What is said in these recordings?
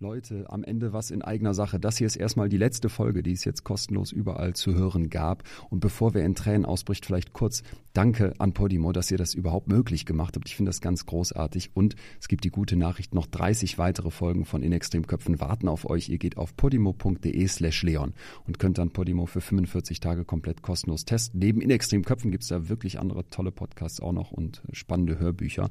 Leute, am Ende was in eigener Sache. Das hier ist erstmal die letzte Folge, die es jetzt kostenlos überall zu hören gab. Und bevor wir in Tränen ausbricht, vielleicht kurz Danke an Podimo, dass ihr das überhaupt möglich gemacht habt. Ich finde das ganz großartig. Und es gibt die gute Nachricht, noch 30 weitere Folgen von In Extremköpfen warten auf euch. Ihr geht auf podimo.de slash Leon und könnt dann Podimo für 45 Tage komplett kostenlos testen. Neben In Extremköpfen gibt es da wirklich andere tolle Podcasts auch noch und spannende Hörbücher.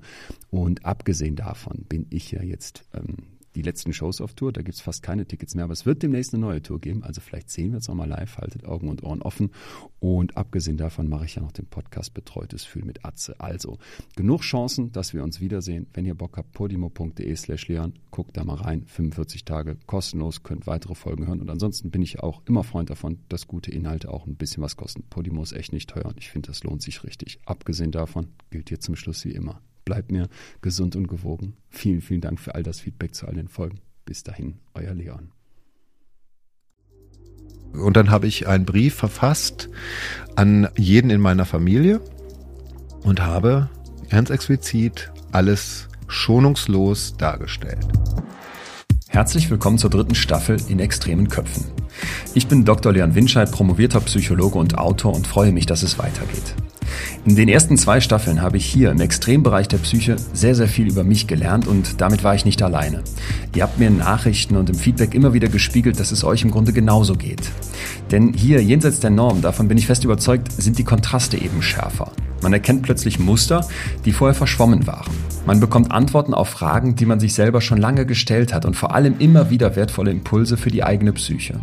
Und abgesehen davon bin ich ja jetzt ähm, die letzten Shows auf Tour. Da gibt's fast keine Tickets mehr, aber es wird demnächst eine neue Tour geben. Also vielleicht sehen wir uns nochmal live. Haltet Augen und Ohren offen. Und abgesehen davon mache ich ja noch den Podcast Betreutes Fühl mit Atze. Also genug Chancen, dass wir uns wiedersehen. Wenn ihr Bock habt, podimo.de slash Leon, guckt da mal rein. 45 Tage kostenlos, könnt weitere Folgen hören. Und ansonsten bin ich auch immer Freund davon, dass gute Inhalte auch ein bisschen was kosten. Podimo ist echt nicht teuer und ich finde, das lohnt sich richtig. Abgesehen davon gilt hier zum Schluss wie immer bleibt mir gesund und gewogen. Vielen, vielen Dank für all das Feedback zu all den Folgen. Bis dahin, euer Leon. Und dann habe ich einen Brief verfasst an jeden in meiner Familie und habe ganz explizit alles schonungslos dargestellt. Herzlich willkommen zur dritten Staffel in extremen Köpfen. Ich bin Dr. Leon Winscheid, promovierter Psychologe und Autor und freue mich, dass es weitergeht. In den ersten zwei Staffeln habe ich hier im Extrembereich der Psyche sehr, sehr viel über mich gelernt und damit war ich nicht alleine. Ihr habt mir in Nachrichten und im Feedback immer wieder gespiegelt, dass es euch im Grunde genauso geht. Denn hier, jenseits der Norm, davon bin ich fest überzeugt, sind die Kontraste eben schärfer. Man erkennt plötzlich Muster, die vorher verschwommen waren. Man bekommt Antworten auf Fragen, die man sich selber schon lange gestellt hat und vor allem immer wieder wertvolle Impulse für die eigene Psyche.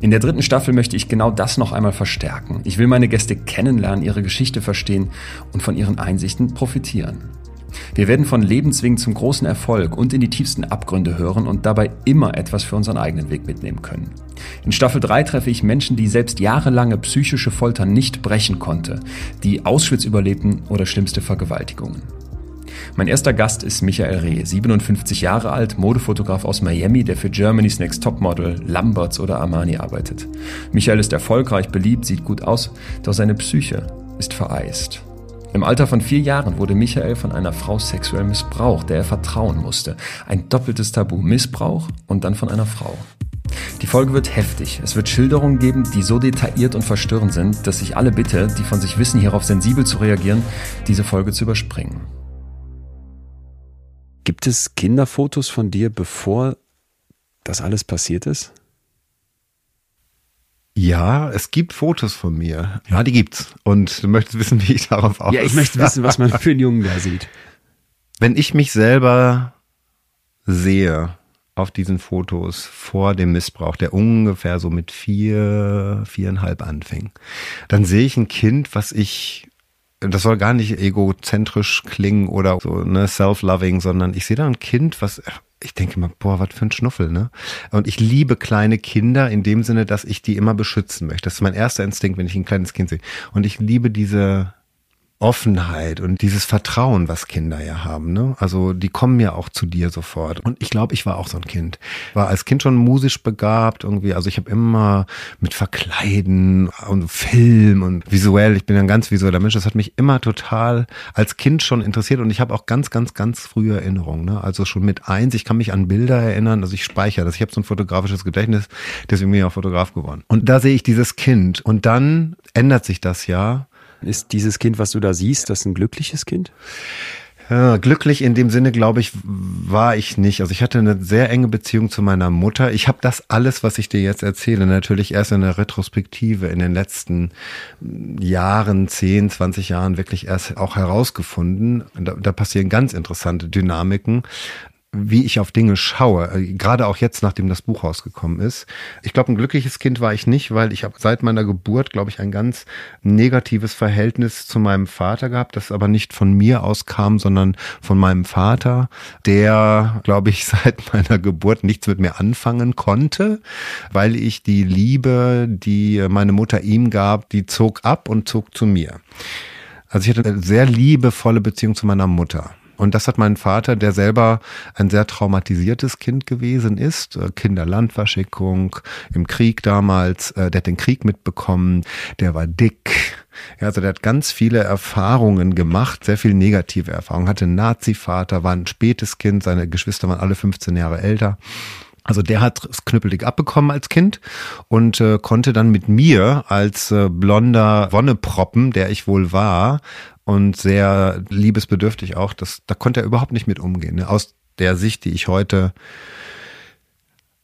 In der dritten Staffel möchte ich genau das noch einmal verstärken. Ich will meine Gäste kennenlernen, ihre Geschichte verstehen und von ihren Einsichten profitieren. Wir werden von Lebenswegen zum großen Erfolg und in die tiefsten Abgründe hören und dabei immer etwas für unseren eigenen Weg mitnehmen können. In Staffel 3 treffe ich Menschen, die selbst jahrelange psychische Folter nicht brechen konnte, die Auschwitz überlebten oder schlimmste Vergewaltigungen. Mein erster Gast ist Michael Reh, 57 Jahre alt, Modefotograf aus Miami, der für Germany's Next Topmodel, Lamberts oder Armani arbeitet. Michael ist erfolgreich, beliebt, sieht gut aus, doch seine Psyche ist vereist. Im Alter von vier Jahren wurde Michael von einer Frau sexuell missbraucht, der er vertrauen musste. Ein doppeltes Tabu, Missbrauch und dann von einer Frau. Die Folge wird heftig. Es wird Schilderungen geben, die so detailliert und verstörend sind, dass ich alle bitte, die von sich wissen, hierauf sensibel zu reagieren, diese Folge zu überspringen. Gibt es Kinderfotos von dir, bevor das alles passiert ist? Ja, es gibt Fotos von mir. Ja, die gibt's. Und du möchtest wissen, wie ich darauf aus. Ja, ich möchte wissen, was man für einen Jungen da sieht. Wenn ich mich selber sehe auf diesen Fotos vor dem Missbrauch, der ungefähr so mit vier, viereinhalb anfing, dann sehe ich ein Kind, was ich das soll gar nicht egozentrisch klingen oder so, ne, self-loving, sondern ich sehe da ein Kind, was, ich denke mal, boah, was für ein Schnuffel, ne? Und ich liebe kleine Kinder in dem Sinne, dass ich die immer beschützen möchte. Das ist mein erster Instinkt, wenn ich ein kleines Kind sehe. Und ich liebe diese, Offenheit und dieses Vertrauen, was Kinder ja haben. Ne? Also die kommen ja auch zu dir sofort. Und ich glaube, ich war auch so ein Kind. War als Kind schon musisch begabt irgendwie. Also ich habe immer mit Verkleiden und Film und visuell. Ich bin ein ganz visueller Mensch. Das hat mich immer total als Kind schon interessiert und ich habe auch ganz, ganz, ganz frühe Erinnerungen. Ne? Also schon mit eins. Ich kann mich an Bilder erinnern. Also ich speichere das. Ich habe so ein fotografisches Gedächtnis. Deswegen bin ich auch Fotograf geworden. Und da sehe ich dieses Kind. Und dann ändert sich das ja ist dieses Kind, was du da siehst, das ein glückliches Kind? Ja, glücklich in dem Sinne, glaube ich, war ich nicht. Also ich hatte eine sehr enge Beziehung zu meiner Mutter. Ich habe das alles, was ich dir jetzt erzähle, natürlich erst in der Retrospektive in den letzten Jahren, 10, 20 Jahren wirklich erst auch herausgefunden. Da, da passieren ganz interessante Dynamiken wie ich auf Dinge schaue, äh, gerade auch jetzt, nachdem das Buch rausgekommen ist. Ich glaube, ein glückliches Kind war ich nicht, weil ich habe seit meiner Geburt, glaube ich, ein ganz negatives Verhältnis zu meinem Vater gehabt, das aber nicht von mir aus kam, sondern von meinem Vater, der, glaube ich, seit meiner Geburt nichts mit mir anfangen konnte, weil ich die Liebe, die meine Mutter ihm gab, die zog ab und zog zu mir. Also ich hatte eine sehr liebevolle Beziehung zu meiner Mutter. Und das hat mein Vater, der selber ein sehr traumatisiertes Kind gewesen ist, äh, Kinderlandverschickung im Krieg damals, äh, der hat den Krieg mitbekommen, der war dick, Ja, also der hat ganz viele Erfahrungen gemacht, sehr viele negative Erfahrungen. Hatte einen Nazi-Vater, war ein spätes Kind, seine Geschwister waren alle 15 Jahre älter. Also der hat es knüppelig abbekommen als Kind und äh, konnte dann mit mir als äh, blonder Wonneproppen, der ich wohl war und sehr liebesbedürftig auch, das, da konnte er überhaupt nicht mit umgehen. Ne? Aus der Sicht, die ich heute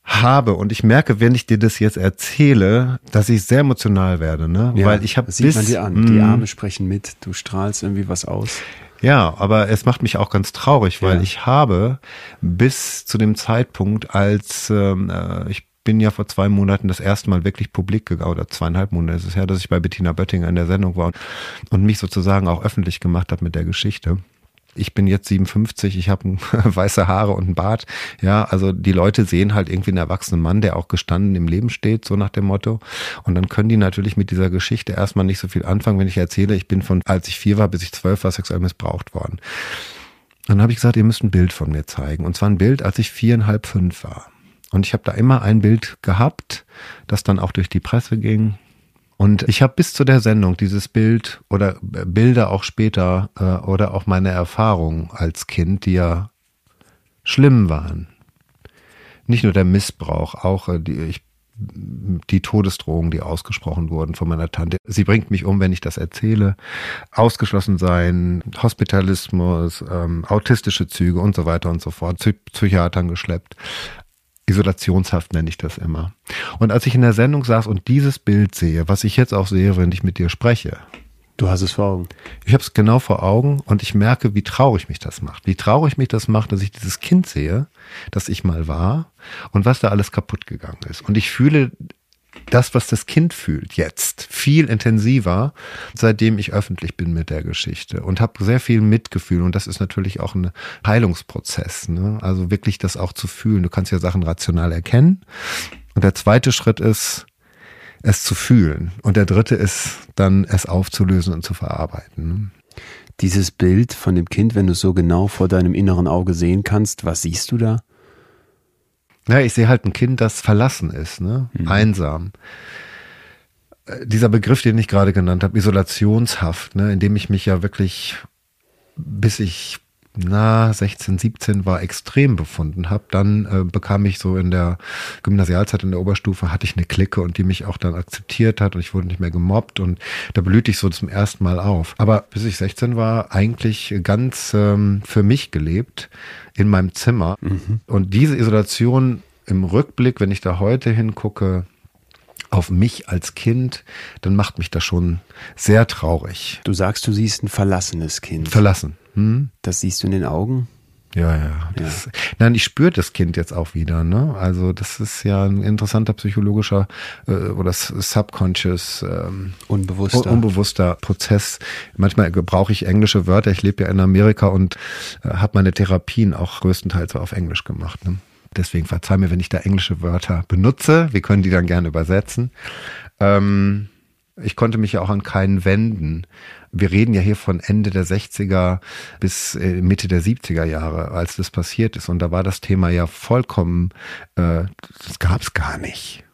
habe und ich merke, wenn ich dir das jetzt erzähle, dass ich sehr emotional werde, ne? Ja, Weil ich habe sieht bis, man dir an. Die mm. Arme sprechen mit. Du strahlst irgendwie was aus. Ja, aber es macht mich auch ganz traurig, weil ja. ich habe bis zu dem Zeitpunkt, als ähm, äh, ich bin ja vor zwei Monaten das erste Mal wirklich publik gegangen, oder zweieinhalb Monate ist es her, dass ich bei Bettina Böttinger in der Sendung war und mich sozusagen auch öffentlich gemacht habe mit der Geschichte ich bin jetzt 57, ich habe weiße Haare und einen Bart. Ja, also die Leute sehen halt irgendwie einen erwachsenen Mann, der auch gestanden im Leben steht, so nach dem Motto. Und dann können die natürlich mit dieser Geschichte erstmal nicht so viel anfangen, wenn ich erzähle, ich bin von, als ich vier war, bis ich zwölf war, sexuell missbraucht worden. Dann habe ich gesagt, ihr müsst ein Bild von mir zeigen. Und zwar ein Bild, als ich viereinhalb, fünf war. Und ich habe da immer ein Bild gehabt, das dann auch durch die Presse ging. Und ich habe bis zu der Sendung dieses Bild oder Bilder auch später äh, oder auch meine Erfahrungen als Kind, die ja schlimm waren. Nicht nur der Missbrauch, auch äh, die, ich, die Todesdrohungen, die ausgesprochen wurden von meiner Tante. Sie bringt mich um, wenn ich das erzähle. Ausgeschlossen sein, Hospitalismus, ähm, autistische Züge und so weiter und so fort, Psychiatern geschleppt. Isolationshaft nenne ich das immer. Und als ich in der Sendung saß und dieses Bild sehe, was ich jetzt auch sehe, wenn ich mit dir spreche. Du hast es vor Augen. Ich habe es genau vor Augen und ich merke, wie traurig mich das macht. Wie traurig mich das macht, dass ich dieses Kind sehe, das ich mal war und was da alles kaputt gegangen ist. Und ich fühle das, was das Kind fühlt jetzt, viel intensiver, seitdem ich öffentlich bin mit der Geschichte und habe sehr viel Mitgefühl und das ist natürlich auch ein Heilungsprozess. Ne? Also wirklich das auch zu fühlen. Du kannst ja Sachen rational erkennen und der zweite Schritt ist, es zu fühlen und der dritte ist dann, es aufzulösen und zu verarbeiten. Ne? Dieses Bild von dem Kind, wenn du es so genau vor deinem inneren Auge sehen kannst, was siehst du da? Ja, ich sehe halt ein Kind, das verlassen ist, ne? Mhm. einsam. Äh, dieser Begriff, den ich gerade genannt habe, Isolationshaft, ne? in dem ich mich ja wirklich, bis ich na 16, 17 war, extrem befunden habe. Dann äh, bekam ich so in der Gymnasialzeit in der Oberstufe hatte ich eine Clique und die mich auch dann akzeptiert hat und ich wurde nicht mehr gemobbt und da blühte ich so zum ersten Mal auf. Aber bis ich 16 war, eigentlich ganz ähm, für mich gelebt in meinem Zimmer. Mhm. Und diese Isolation im Rückblick, wenn ich da heute hingucke, auf mich als Kind, dann macht mich das schon sehr traurig. Du sagst, du siehst ein verlassenes Kind. Verlassen. Hm? Das siehst du in den Augen? Ja, ja. Das, ja. Nein, ich spüre das Kind jetzt auch wieder. Ne? Also das ist ja ein interessanter psychologischer äh, oder subconscious, ähm, unbewusster. unbewusster Prozess. Manchmal gebrauche ich englische Wörter. Ich lebe ja in Amerika und äh, habe meine Therapien auch größtenteils auf Englisch gemacht. Ne? Deswegen verzeih mir, wenn ich da englische Wörter benutze. Wir können die dann gerne übersetzen. Ähm, ich konnte mich ja auch an keinen wenden. Wir reden ja hier von Ende der 60er bis äh, Mitte der 70er Jahre, als das passiert ist. Und da war das Thema ja vollkommen, äh, das gab's gar nicht.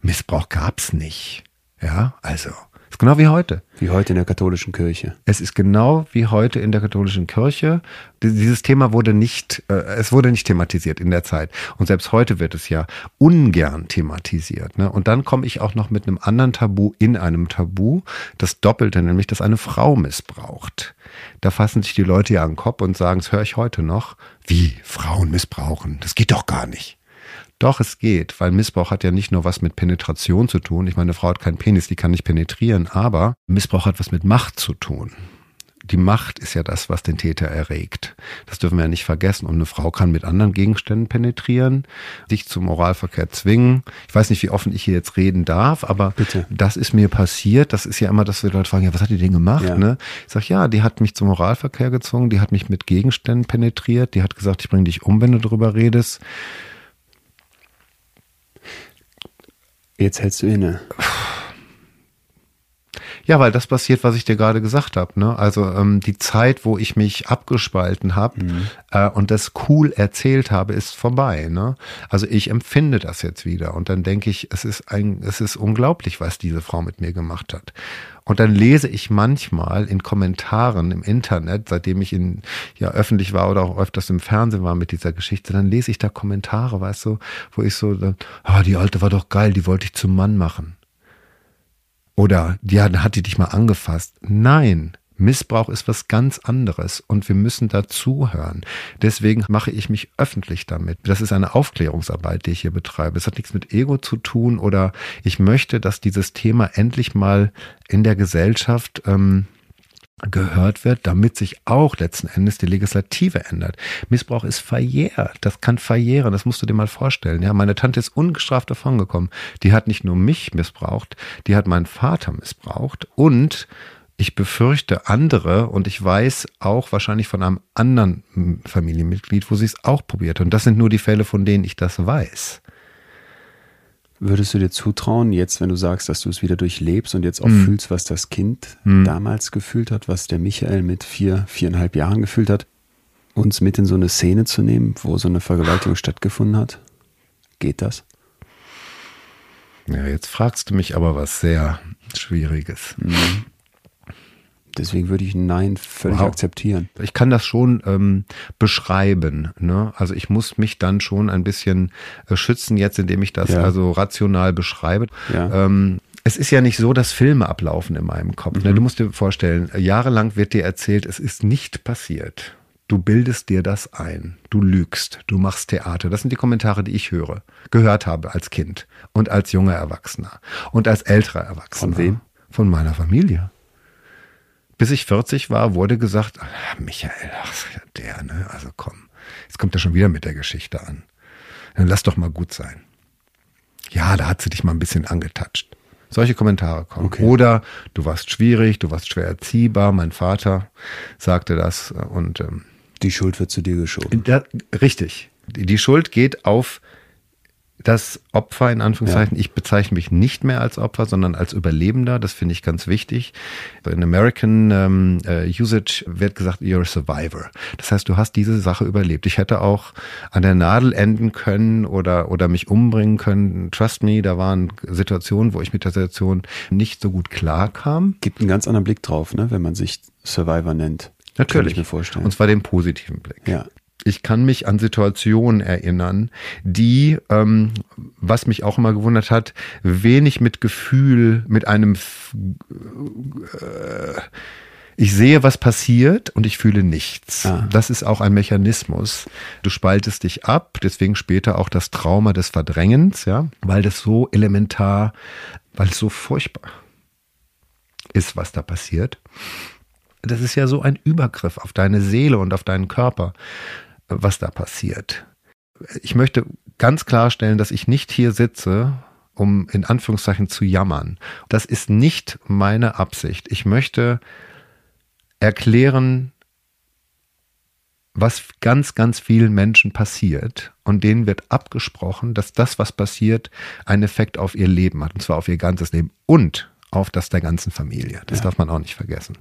Missbrauch gab's nicht. Ja, also ist genau wie heute. Wie heute in der katholischen Kirche. Es ist genau wie heute in der katholischen Kirche. Dieses Thema wurde nicht, äh, es wurde nicht thematisiert in der Zeit. Und selbst heute wird es ja ungern thematisiert. Ne? Und dann komme ich auch noch mit einem anderen Tabu in einem Tabu, das Doppelte, nämlich, dass eine Frau missbraucht. Da fassen sich die Leute ja an den Kopf und sagen, das höre ich heute noch. Wie? Frauen missbrauchen? Das geht doch gar nicht. Doch, es geht, weil Missbrauch hat ja nicht nur was mit Penetration zu tun. Ich meine, eine Frau hat keinen Penis, die kann nicht penetrieren, aber Missbrauch hat was mit Macht zu tun. Die Macht ist ja das, was den Täter erregt. Das dürfen wir ja nicht vergessen. Und eine Frau kann mit anderen Gegenständen penetrieren, sich zum Oralverkehr zwingen. Ich weiß nicht, wie offen ich hier jetzt reden darf, aber Bitte. das ist mir passiert. Das ist ja immer, dass wir Leute fragen, ja, was hat die denn gemacht? Ja. Ne? Ich sage, ja, die hat mich zum Oralverkehr gezwungen, die hat mich mit Gegenständen penetriert, die hat gesagt, ich bringe dich um, wenn du drüber redest. Jetzt hältst du inne. Ja, weil das passiert, was ich dir gerade gesagt habe. Ne? Also ähm, die Zeit, wo ich mich abgespalten habe mhm. äh, und das cool erzählt habe, ist vorbei. Ne? Also ich empfinde das jetzt wieder und dann denke ich, es ist ein, es ist unglaublich, was diese Frau mit mir gemacht hat. Und dann lese ich manchmal in Kommentaren im Internet, seitdem ich in, ja, öffentlich war oder auch öfters im Fernsehen war mit dieser Geschichte, dann lese ich da Kommentare, weißt du, wo ich so, ah, die alte war doch geil, die wollte ich zum Mann machen. Oder, ja, dann hat die dich mal angefasst. Nein, Missbrauch ist was ganz anderes und wir müssen dazuhören. Deswegen mache ich mich öffentlich damit. Das ist eine Aufklärungsarbeit, die ich hier betreibe. Es hat nichts mit Ego zu tun oder ich möchte, dass dieses Thema endlich mal in der Gesellschaft ähm, gehört wird, damit sich auch letzten Endes die Legislative ändert. Missbrauch ist verjährt. Das kann verjähren. Das musst du dir mal vorstellen. Ja, meine Tante ist ungestraft davongekommen. Die hat nicht nur mich missbraucht, die hat meinen Vater missbraucht und ich befürchte andere und ich weiß auch wahrscheinlich von einem anderen Familienmitglied, wo sie es auch probiert. Und das sind nur die Fälle, von denen ich das weiß. Würdest du dir zutrauen, jetzt, wenn du sagst, dass du es wieder durchlebst und jetzt auch mhm. fühlst, was das Kind mhm. damals gefühlt hat, was der Michael mit vier, viereinhalb Jahren gefühlt hat, uns mit in so eine Szene zu nehmen, wo so eine Vergewaltigung stattgefunden hat? Geht das? Ja, jetzt fragst du mich aber was sehr Schwieriges. Mhm. Deswegen würde ich Nein völlig wow. akzeptieren. Ich kann das schon ähm, beschreiben. Ne? Also ich muss mich dann schon ein bisschen äh, schützen jetzt, indem ich das ja. also rational beschreibe. Ja. Ähm, es ist ja nicht so, dass Filme ablaufen in meinem Kopf. Ne? Mhm. Du musst dir vorstellen, jahrelang wird dir erzählt, es ist nicht passiert. Du bildest dir das ein. Du lügst. Du machst Theater. Das sind die Kommentare, die ich höre, gehört habe als Kind und als junger Erwachsener und als älterer Erwachsener. Von wem? Von meiner Familie bis ich 40 war, wurde gesagt, ach, Michael, ach, der, ne? Also komm, jetzt kommt er schon wieder mit der Geschichte an. Dann lass doch mal gut sein. Ja, da hat sie dich mal ein bisschen angetatscht. Solche Kommentare kommen. Okay. Oder du warst schwierig, du warst schwer erziehbar. Mein Vater sagte das und ähm, die Schuld wird zu dir geschoben. Da, richtig. Die Schuld geht auf das Opfer in Anführungszeichen. Ja. Ich bezeichne mich nicht mehr als Opfer, sondern als Überlebender. Das finde ich ganz wichtig. In American ähm, uh, Usage wird gesagt, you're a survivor. Das heißt, du hast diese Sache überlebt. Ich hätte auch an der Nadel enden können oder, oder mich umbringen können. Trust me, da waren Situationen, wo ich mit der Situation nicht so gut klarkam. Gibt einen ganz anderen Blick drauf, ne, wenn man sich Survivor nennt. Natürlich. Kann ich mir vorstellen. Und zwar den positiven Blick. Ja ich kann mich an Situationen erinnern, die, ähm, was mich auch immer gewundert hat, wenig mit Gefühl, mit einem, äh, ich sehe, was passiert und ich fühle nichts. Ah. Das ist auch ein Mechanismus. Du spaltest dich ab, deswegen später auch das Trauma des Verdrängens, ja, weil das so elementar, weil es so furchtbar ist, was da passiert. Das ist ja so ein Übergriff auf deine Seele und auf deinen Körper was da passiert. Ich möchte ganz klarstellen, dass ich nicht hier sitze, um in Anführungszeichen zu jammern. Das ist nicht meine Absicht. Ich möchte erklären, was ganz, ganz vielen Menschen passiert und denen wird abgesprochen, dass das, was passiert, einen Effekt auf ihr Leben hat, und zwar auf ihr ganzes Leben und auf das der ganzen Familie. Das ja. darf man auch nicht vergessen.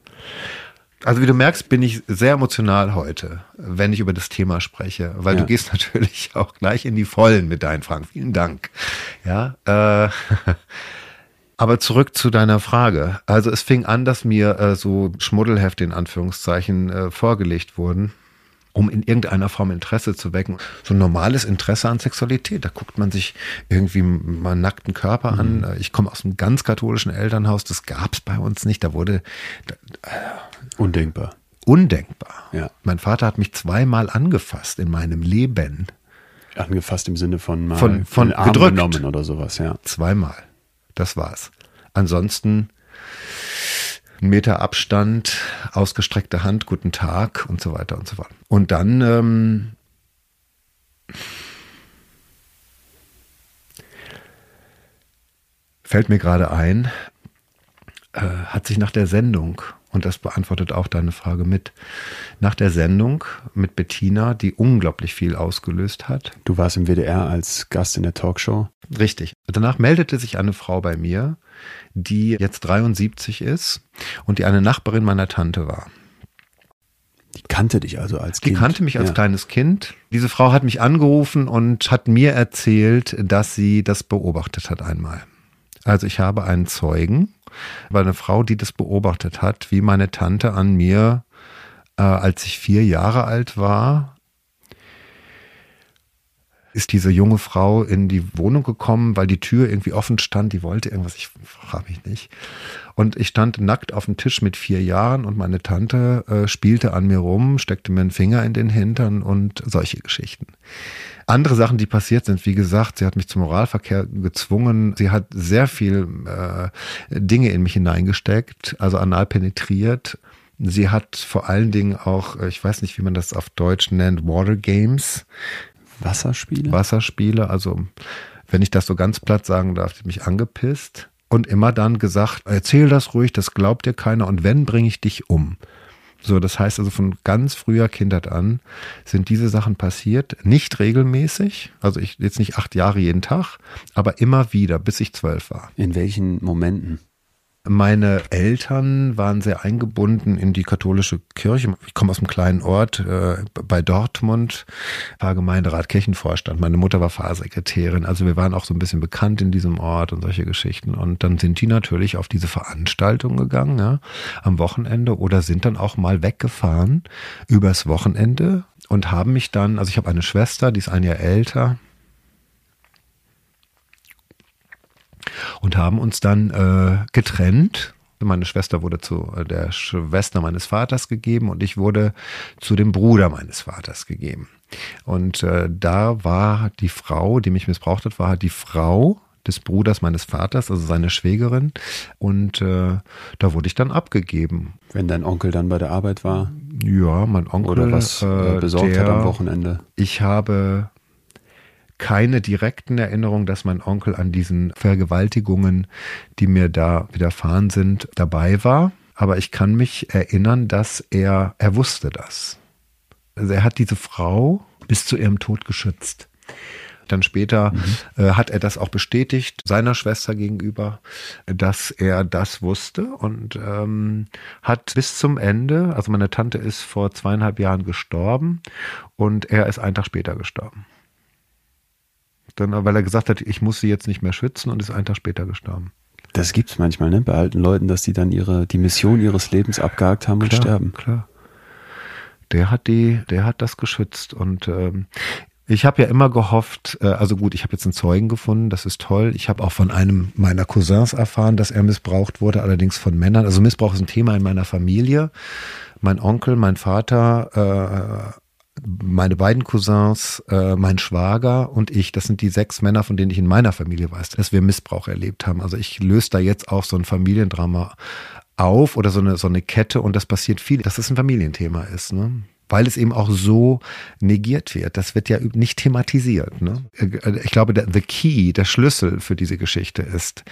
Also wie du merkst, bin ich sehr emotional heute, wenn ich über das Thema spreche, weil ja. du gehst natürlich auch gleich in die Vollen mit deinen Fragen. Vielen Dank. Ja. Äh, aber zurück zu deiner Frage. Also es fing an, dass mir äh, so Schmuddelhefte in Anführungszeichen äh, vorgelegt wurden um in irgendeiner Form Interesse zu wecken. So ein normales Interesse an Sexualität. Da guckt man sich irgendwie mal einen nackten Körper mhm. an. Ich komme aus einem ganz katholischen Elternhaus. Das gab es bei uns nicht. Da wurde äh, undenkbar. Undenkbar. Ja. Mein Vater hat mich zweimal angefasst in meinem Leben. Angefasst im Sinne von mal von, von Arm gedrückt. genommen oder sowas, ja. Zweimal. Das war's. Ansonsten ein Meter Abstand, ausgestreckte Hand, guten Tag und so weiter und so fort. Und dann ähm, fällt mir gerade ein, äh, hat sich nach der Sendung und das beantwortet auch deine Frage mit, nach der Sendung mit Bettina, die unglaublich viel ausgelöst hat. Du warst im WDR als Gast in der Talkshow. Richtig. Danach meldete sich eine Frau bei mir, die jetzt 73 ist und die eine Nachbarin meiner Tante war. Die kannte dich also als Kind. Die kannte mich als ja. kleines Kind. Diese Frau hat mich angerufen und hat mir erzählt, dass sie das beobachtet hat einmal. Also ich habe einen Zeugen, weil eine Frau, die das beobachtet hat, wie meine Tante an mir, äh, als ich vier Jahre alt war, ist diese junge Frau in die Wohnung gekommen, weil die Tür irgendwie offen stand. Die wollte irgendwas, ich frage mich nicht. Und ich stand nackt auf dem Tisch mit vier Jahren und meine Tante äh, spielte an mir rum, steckte mir einen Finger in den Hintern und solche Geschichten. Andere Sachen, die passiert sind, wie gesagt, sie hat mich zum Moralverkehr gezwungen. Sie hat sehr viel äh, Dinge in mich hineingesteckt, also anal penetriert. Sie hat vor allen Dingen auch, äh, ich weiß nicht, wie man das auf Deutsch nennt, Water Games. Wasserspiele? Wasserspiele, also wenn ich das so ganz platt sagen darf, die mich angepisst und immer dann gesagt, erzähl das ruhig, das glaubt dir keiner und wenn, bringe ich dich um. So, das heißt also von ganz früher Kindheit an sind diese Sachen passiert, nicht regelmäßig, also ich jetzt nicht acht Jahre jeden Tag, aber immer wieder, bis ich zwölf war. In welchen Momenten? Meine Eltern waren sehr eingebunden in die katholische Kirche. Ich komme aus einem kleinen Ort äh, bei Dortmund, war Gemeinderat Kirchenvorstand. Meine Mutter war Pfarrsekretärin. Also wir waren auch so ein bisschen bekannt in diesem Ort und solche Geschichten. Und dann sind die natürlich auf diese Veranstaltung gegangen, ja, am Wochenende oder sind dann auch mal weggefahren übers Wochenende und haben mich dann, also ich habe eine Schwester, die ist ein Jahr älter, und haben uns dann äh, getrennt. Meine Schwester wurde zu äh, der Schwester meines Vaters gegeben und ich wurde zu dem Bruder meines Vaters gegeben. Und äh, da war die Frau, die mich missbraucht hat, war die Frau des Bruders meines Vaters, also seine Schwägerin. Und äh, da wurde ich dann abgegeben. Wenn dein Onkel dann bei der Arbeit war? Ja, mein Onkel. Oder was äh, besorgt der, hat am Wochenende? Ich habe keine direkten Erinnerungen, dass mein Onkel an diesen Vergewaltigungen, die mir da widerfahren sind, dabei war. Aber ich kann mich erinnern, dass er, er wusste das. Also er hat diese Frau bis zu ihrem Tod geschützt. Dann später mhm. äh, hat er das auch bestätigt, seiner Schwester gegenüber, dass er das wusste und ähm, hat bis zum Ende, also meine Tante ist vor zweieinhalb Jahren gestorben und er ist einen Tag später gestorben dann, weil er gesagt hat, ich muss sie jetzt nicht mehr schützen und ist einen Tag später gestorben. Das gibt's manchmal, ne? Bei alten Leuten, dass die dann ihre, die Mission ihres Lebens abgehakt haben und klar, sterben. Klar. Der hat die, der hat das geschützt und ähm, ich habe ja immer gehofft, äh, also gut, ich habe jetzt einen Zeugen gefunden, das ist toll. Ich habe auch von einem meiner Cousins erfahren, dass er missbraucht wurde, allerdings von Männern. Also Missbrauch ist ein Thema in meiner Familie. Mein Onkel, mein Vater äh, meine beiden Cousins, äh, mein Schwager und ich, das sind die sechs Männer, von denen ich in meiner Familie weiß, dass wir Missbrauch erlebt haben. Also ich löse da jetzt auch so ein Familiendrama auf oder so eine, so eine Kette und das passiert viel, dass es ein Familienthema ist. Ne? Weil es eben auch so negiert wird. Das wird ja nicht thematisiert. Ne? Ich glaube, der, the key, der Schlüssel für diese Geschichte ist,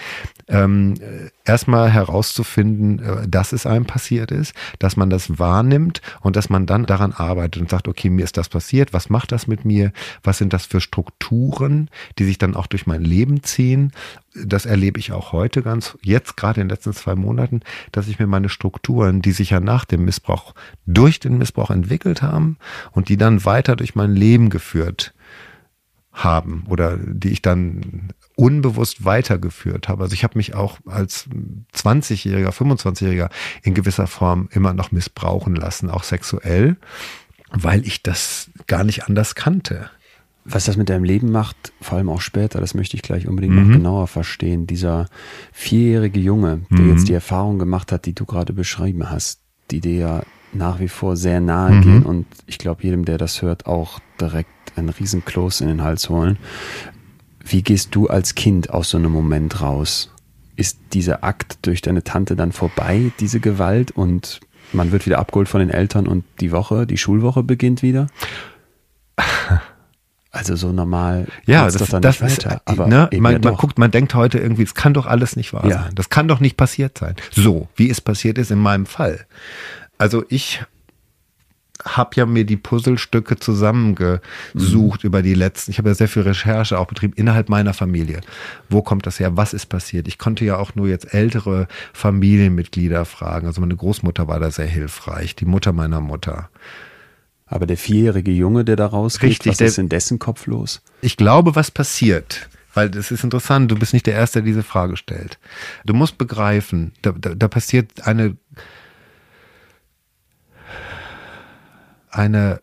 ähm, erstmal herauszufinden, äh, dass es einem passiert ist, dass man das wahrnimmt und dass man dann daran arbeitet und sagt, okay, mir ist das passiert, was macht das mit mir, was sind das für Strukturen, die sich dann auch durch mein Leben ziehen das erlebe ich auch heute ganz, jetzt gerade in den letzten zwei Monaten, dass ich mir meine Strukturen, die sich ja nach dem Missbrauch, durch den Missbrauch entwickelt haben und die dann weiter durch mein Leben geführt haben oder die ich dann unbewusst weitergeführt habe. Also ich habe mich auch als 20-Jähriger, 25-Jähriger in gewisser Form immer noch missbrauchen lassen, auch sexuell, weil ich das gar nicht anders kannte. Was das mit deinem Leben macht, vor allem auch später, das möchte ich gleich unbedingt mhm. noch genauer verstehen. Dieser vierjährige Junge, der mhm. jetzt die Erfahrung gemacht hat, die du gerade beschrieben hast, die dir ja nach wie vor sehr nahe mhm. gehen und ich glaube, jedem, der das hört, auch direkt einen riesen Kloß in den Hals holen. Wie gehst du als Kind aus so einem Moment raus? Ist dieser Akt durch deine Tante dann vorbei, diese Gewalt, und man wird wieder abgeholt von den Eltern und die Woche, die Schulwoche beginnt wieder? Also so normal ja, das, dann das nicht ist, weiter. äh, Aber ne, man, ja man guckt, man denkt heute irgendwie, es kann doch alles nicht wahr Ja. sein. Das kann doch nicht passiert sein. So, wie es passiert ist in meinem Fall. Also ich habe ja mir die Puzzlestücke zusammengesucht Mhm. über die letzten. Ich habe ja sehr viel Recherche auch betrieben innerhalb meiner Familie. Wo kommt das her? Was ist passiert? Ich konnte ja auch nur jetzt ältere Familienmitglieder fragen. Also meine Großmutter war da sehr hilfreich, die Mutter meiner Mutter. Aber der vierjährige Junge, der da rausgeht, Richtig, was der- ist in dessen Kopf los? Ich glaube, was passiert, weil das ist interessant, du bist nicht der Erste, der diese Frage stellt. Du musst begreifen, da, da, da passiert eine, eine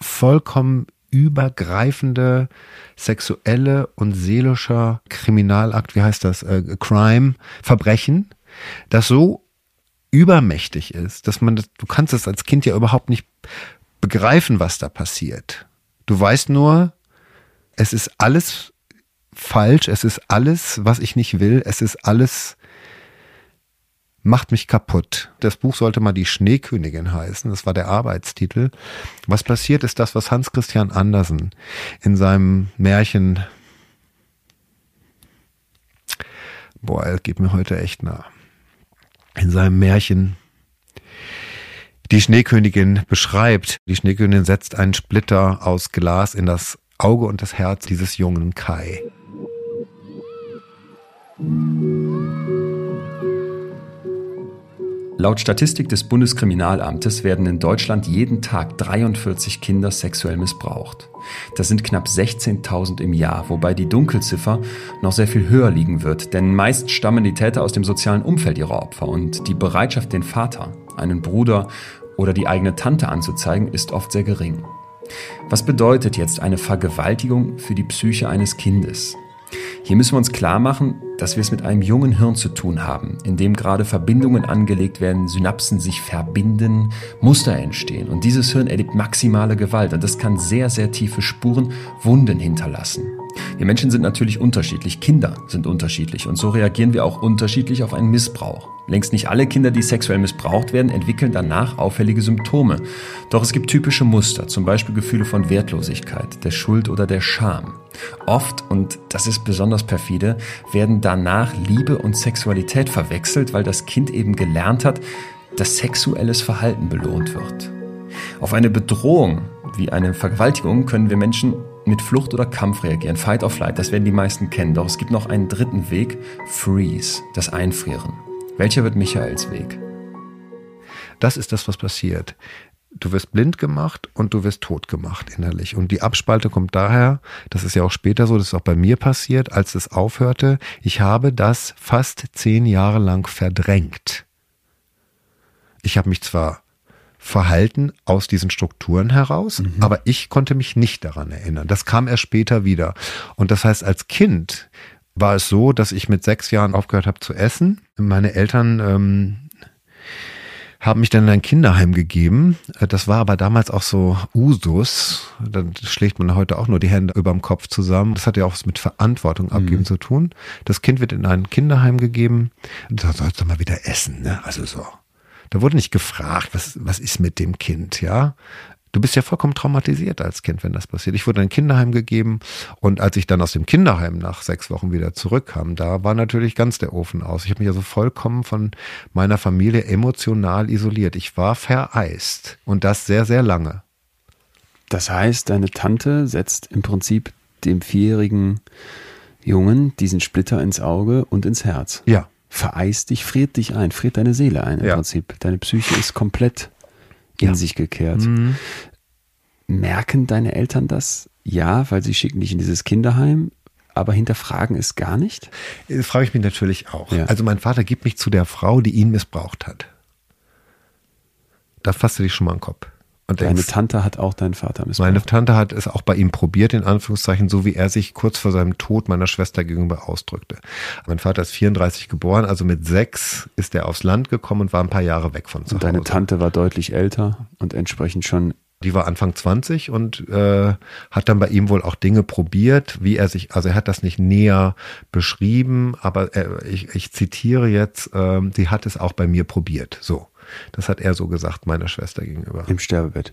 vollkommen übergreifende sexuelle und seelischer Kriminalakt, wie heißt das, äh, Crime, Verbrechen, das so übermächtig ist, dass man das, du kannst es als Kind ja überhaupt nicht begreifen, was da passiert. Du weißt nur, es ist alles falsch, es ist alles, was ich nicht will, es ist alles macht mich kaputt. Das Buch sollte mal die Schneekönigin heißen, das war der Arbeitstitel. Was passiert ist das, was Hans Christian Andersen in seinem Märchen Boah, er geht mir heute echt nah. In seinem Märchen die Schneekönigin beschreibt. Die Schneekönigin setzt einen Splitter aus Glas in das Auge und das Herz dieses jungen Kai. Laut Statistik des Bundeskriminalamtes werden in Deutschland jeden Tag 43 Kinder sexuell missbraucht. Das sind knapp 16.000 im Jahr, wobei die Dunkelziffer noch sehr viel höher liegen wird, denn meist stammen die Täter aus dem sozialen Umfeld ihrer Opfer und die Bereitschaft, den Vater, einen Bruder oder die eigene Tante anzuzeigen, ist oft sehr gering. Was bedeutet jetzt eine Vergewaltigung für die Psyche eines Kindes? Hier müssen wir uns klar machen, dass wir es mit einem jungen Hirn zu tun haben, in dem gerade Verbindungen angelegt werden, Synapsen sich verbinden, Muster entstehen. Und dieses Hirn erlebt maximale Gewalt und das kann sehr, sehr tiefe Spuren, Wunden hinterlassen. Wir Menschen sind natürlich unterschiedlich, Kinder sind unterschiedlich und so reagieren wir auch unterschiedlich auf einen Missbrauch. Längst nicht alle Kinder, die sexuell missbraucht werden, entwickeln danach auffällige Symptome. Doch es gibt typische Muster, zum Beispiel Gefühle von Wertlosigkeit, der Schuld oder der Scham. Oft, und das ist besonders perfide, werden danach Liebe und Sexualität verwechselt, weil das Kind eben gelernt hat, dass sexuelles Verhalten belohnt wird. Auf eine Bedrohung wie eine Vergewaltigung können wir Menschen mit Flucht oder Kampf reagieren, Fight or Flight, das werden die meisten kennen. Doch es gibt noch einen dritten Weg, Freeze, das Einfrieren. Welcher wird Michaels Weg? Das ist das, was passiert. Du wirst blind gemacht und du wirst tot gemacht innerlich. Und die Abspalte kommt daher, das ist ja auch später so, das ist auch bei mir passiert, als es aufhörte. Ich habe das fast zehn Jahre lang verdrängt. Ich habe mich zwar verhalten aus diesen Strukturen heraus, Mhm. aber ich konnte mich nicht daran erinnern. Das kam erst später wieder. Und das heißt, als Kind war es so, dass ich mit sechs Jahren aufgehört habe zu essen. Meine Eltern ähm, haben mich dann in ein Kinderheim gegeben. Äh, Das war aber damals auch so Usus. Dann schlägt man heute auch nur die Hände über dem Kopf zusammen. Das hat ja auch was mit Verantwortung abgeben zu tun. Das Kind wird in ein Kinderheim gegeben. Da sollst du mal wieder essen, ne? Also so. Da wurde nicht gefragt, was, was ist mit dem Kind, ja? Du bist ja vollkommen traumatisiert als Kind, wenn das passiert. Ich wurde in ein Kinderheim gegeben und als ich dann aus dem Kinderheim nach sechs Wochen wieder zurückkam, da war natürlich ganz der Ofen aus. Ich habe mich also vollkommen von meiner Familie emotional isoliert. Ich war vereist und das sehr, sehr lange. Das heißt, deine Tante setzt im Prinzip dem vierjährigen Jungen diesen Splitter ins Auge und ins Herz. Ja. Vereist dich, friert dich ein, friert deine Seele ein im Ja. Prinzip. Deine Psyche ist komplett in Ja. sich gekehrt. Mhm. Merken deine Eltern das? Ja, weil sie schicken dich in dieses Kinderheim, aber hinterfragen es gar nicht? Das frage ich mich natürlich auch. Ja. Also mein Vater gibt mich zu der Frau, die ihn missbraucht hat. Da fasst du dich schon mal an den Kopf. Und Deine denkst, Tante hat auch deinen Vater missbraucht. Meine Tante hat es auch bei ihm probiert, in Anführungszeichen, so wie er sich kurz vor seinem Tod meiner Schwester gegenüber ausdrückte. Mein Vater ist 34 geboren, also mit sechs ist er aufs Land gekommen und war ein paar Jahre weg von zu und deine Hause. Tante war deutlich älter und entsprechend schon Die war Anfang 20 und äh, hat dann bei ihm wohl auch Dinge probiert, wie er sich, also er hat das nicht näher beschrieben, aber er, ich, ich zitiere jetzt, ähm, sie hat es auch bei mir probiert. So, das hat er so gesagt meiner Schwester gegenüber. im Sterbebett.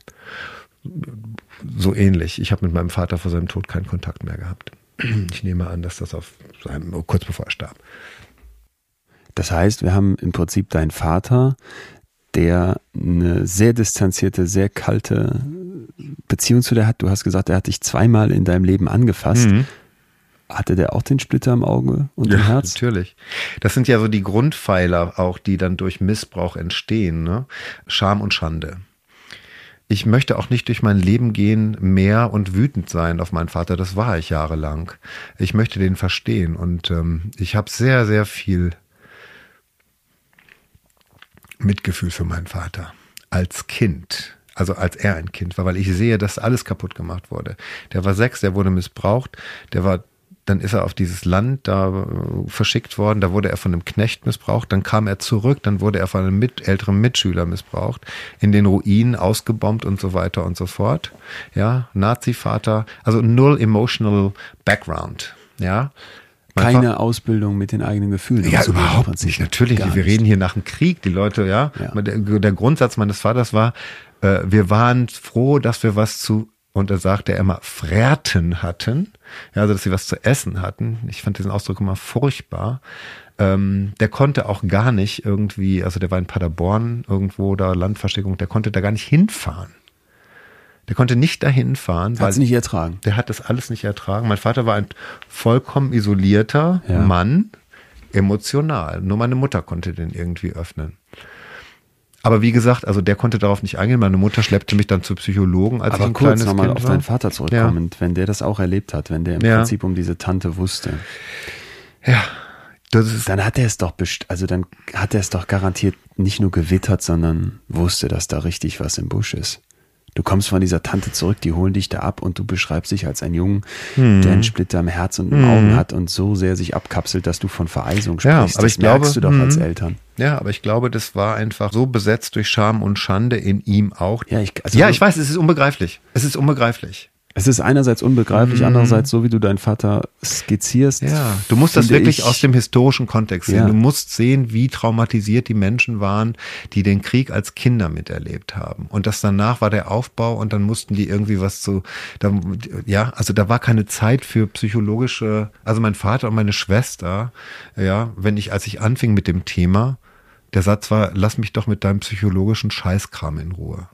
so ähnlich. Ich habe mit meinem Vater vor seinem Tod keinen Kontakt mehr gehabt. Ich nehme an, dass das auf seinem, kurz bevor er starb. Das heißt, wir haben im Prinzip deinen Vater, der eine sehr distanzierte, sehr kalte Beziehung zu dir hat. Du hast gesagt, er hat dich zweimal in deinem Leben angefasst. Mhm. Hatte der auch den Splitter im Auge und ja, im Herz? Natürlich. Das sind ja so die Grundpfeiler auch, die dann durch Missbrauch entstehen. Ne? Scham und Schande. Ich möchte auch nicht durch mein Leben gehen, mehr und wütend sein auf meinen Vater. Das war ich jahrelang. Ich möchte den verstehen und ähm, ich habe sehr, sehr viel Mitgefühl für meinen Vater als Kind. Also als er ein Kind war, weil ich sehe, dass alles kaputt gemacht wurde. Der war sechs, der wurde missbraucht, der war dann ist er auf dieses Land da äh, verschickt worden, da wurde er von einem Knecht missbraucht, dann kam er zurück, dann wurde er von einem mit, älteren Mitschüler missbraucht, in den Ruinen ausgebombt und so weiter und so fort. Ja, Nazi-Vater, also null emotional background. Ja, keine Ausbildung mit den eigenen Gefühlen. Ja, überhaupt nicht. Natürlich, wir nicht. reden hier nach dem Krieg. Die Leute, ja. ja. Der, der, Grundsatz meines Vaters war, äh, wir waren froh, dass wir was zu, und er sagte immer, Fräten hatten. Ja, also, dass sie was zu essen hatten. Ich fand diesen Ausdruck immer furchtbar. Ähm, der konnte auch gar nicht irgendwie, also der war in Paderborn irgendwo da Landversteckung, der konnte da gar nicht hinfahren. Der konnte nicht dahin fahren. Hat es nicht ertragen. Der hat das alles nicht ertragen. Mein Vater war ein vollkommen isolierter ja. Mann, emotional. Nur meine Mutter konnte den irgendwie öffnen. Aber wie gesagt, also der konnte darauf nicht eingehen. Meine Mutter schleppte mich dann zu Psychologen, als Aber ich ein kurz kleines nochmal auf deinen Vater zurückkommend, ja. wenn der das auch erlebt hat, wenn der im ja. Prinzip um diese Tante wusste. Ja. dann hat er es doch best also dann hat er es doch garantiert nicht nur gewittert, sondern wusste, dass da richtig was im Busch ist. Du kommst von dieser Tante zurück, die holen dich da ab und du beschreibst dich als ein Jungen, hm. der einen Splitter im Herz und im hm. Augen hat und so sehr sich abkapselt, dass du von Vereisung sprichst. Ja, aber das ich merkst glaube, du doch hm. als Eltern. Ja, aber ich glaube, das war einfach so besetzt durch Scham und Schande in ihm auch. Ja, ich, also ja, ich weiß, es ist unbegreiflich. Es ist unbegreiflich. Es ist einerseits unbegreiflich, mhm. andererseits so, wie du deinen Vater skizzierst. Ja, du musst das wirklich ich, aus dem historischen Kontext sehen. Ja. Du musst sehen, wie traumatisiert die Menschen waren, die den Krieg als Kinder miterlebt haben. Und das danach war der Aufbau und dann mussten die irgendwie was zu, da, ja, also da war keine Zeit für psychologische, also mein Vater und meine Schwester, ja, wenn ich, als ich anfing mit dem Thema, der Satz war, lass mich doch mit deinem psychologischen Scheißkram in Ruhe.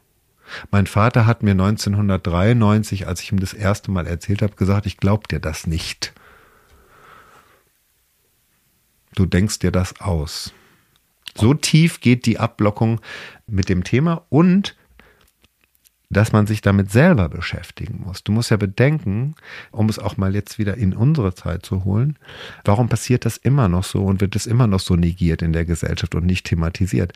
Mein Vater hat mir 1993, als ich ihm das erste Mal erzählt habe, gesagt, ich glaube dir das nicht. Du denkst dir das aus. So tief geht die Abblockung mit dem Thema und dass man sich damit selber beschäftigen muss. Du musst ja bedenken, um es auch mal jetzt wieder in unsere Zeit zu holen, warum passiert das immer noch so und wird es immer noch so negiert in der Gesellschaft und nicht thematisiert?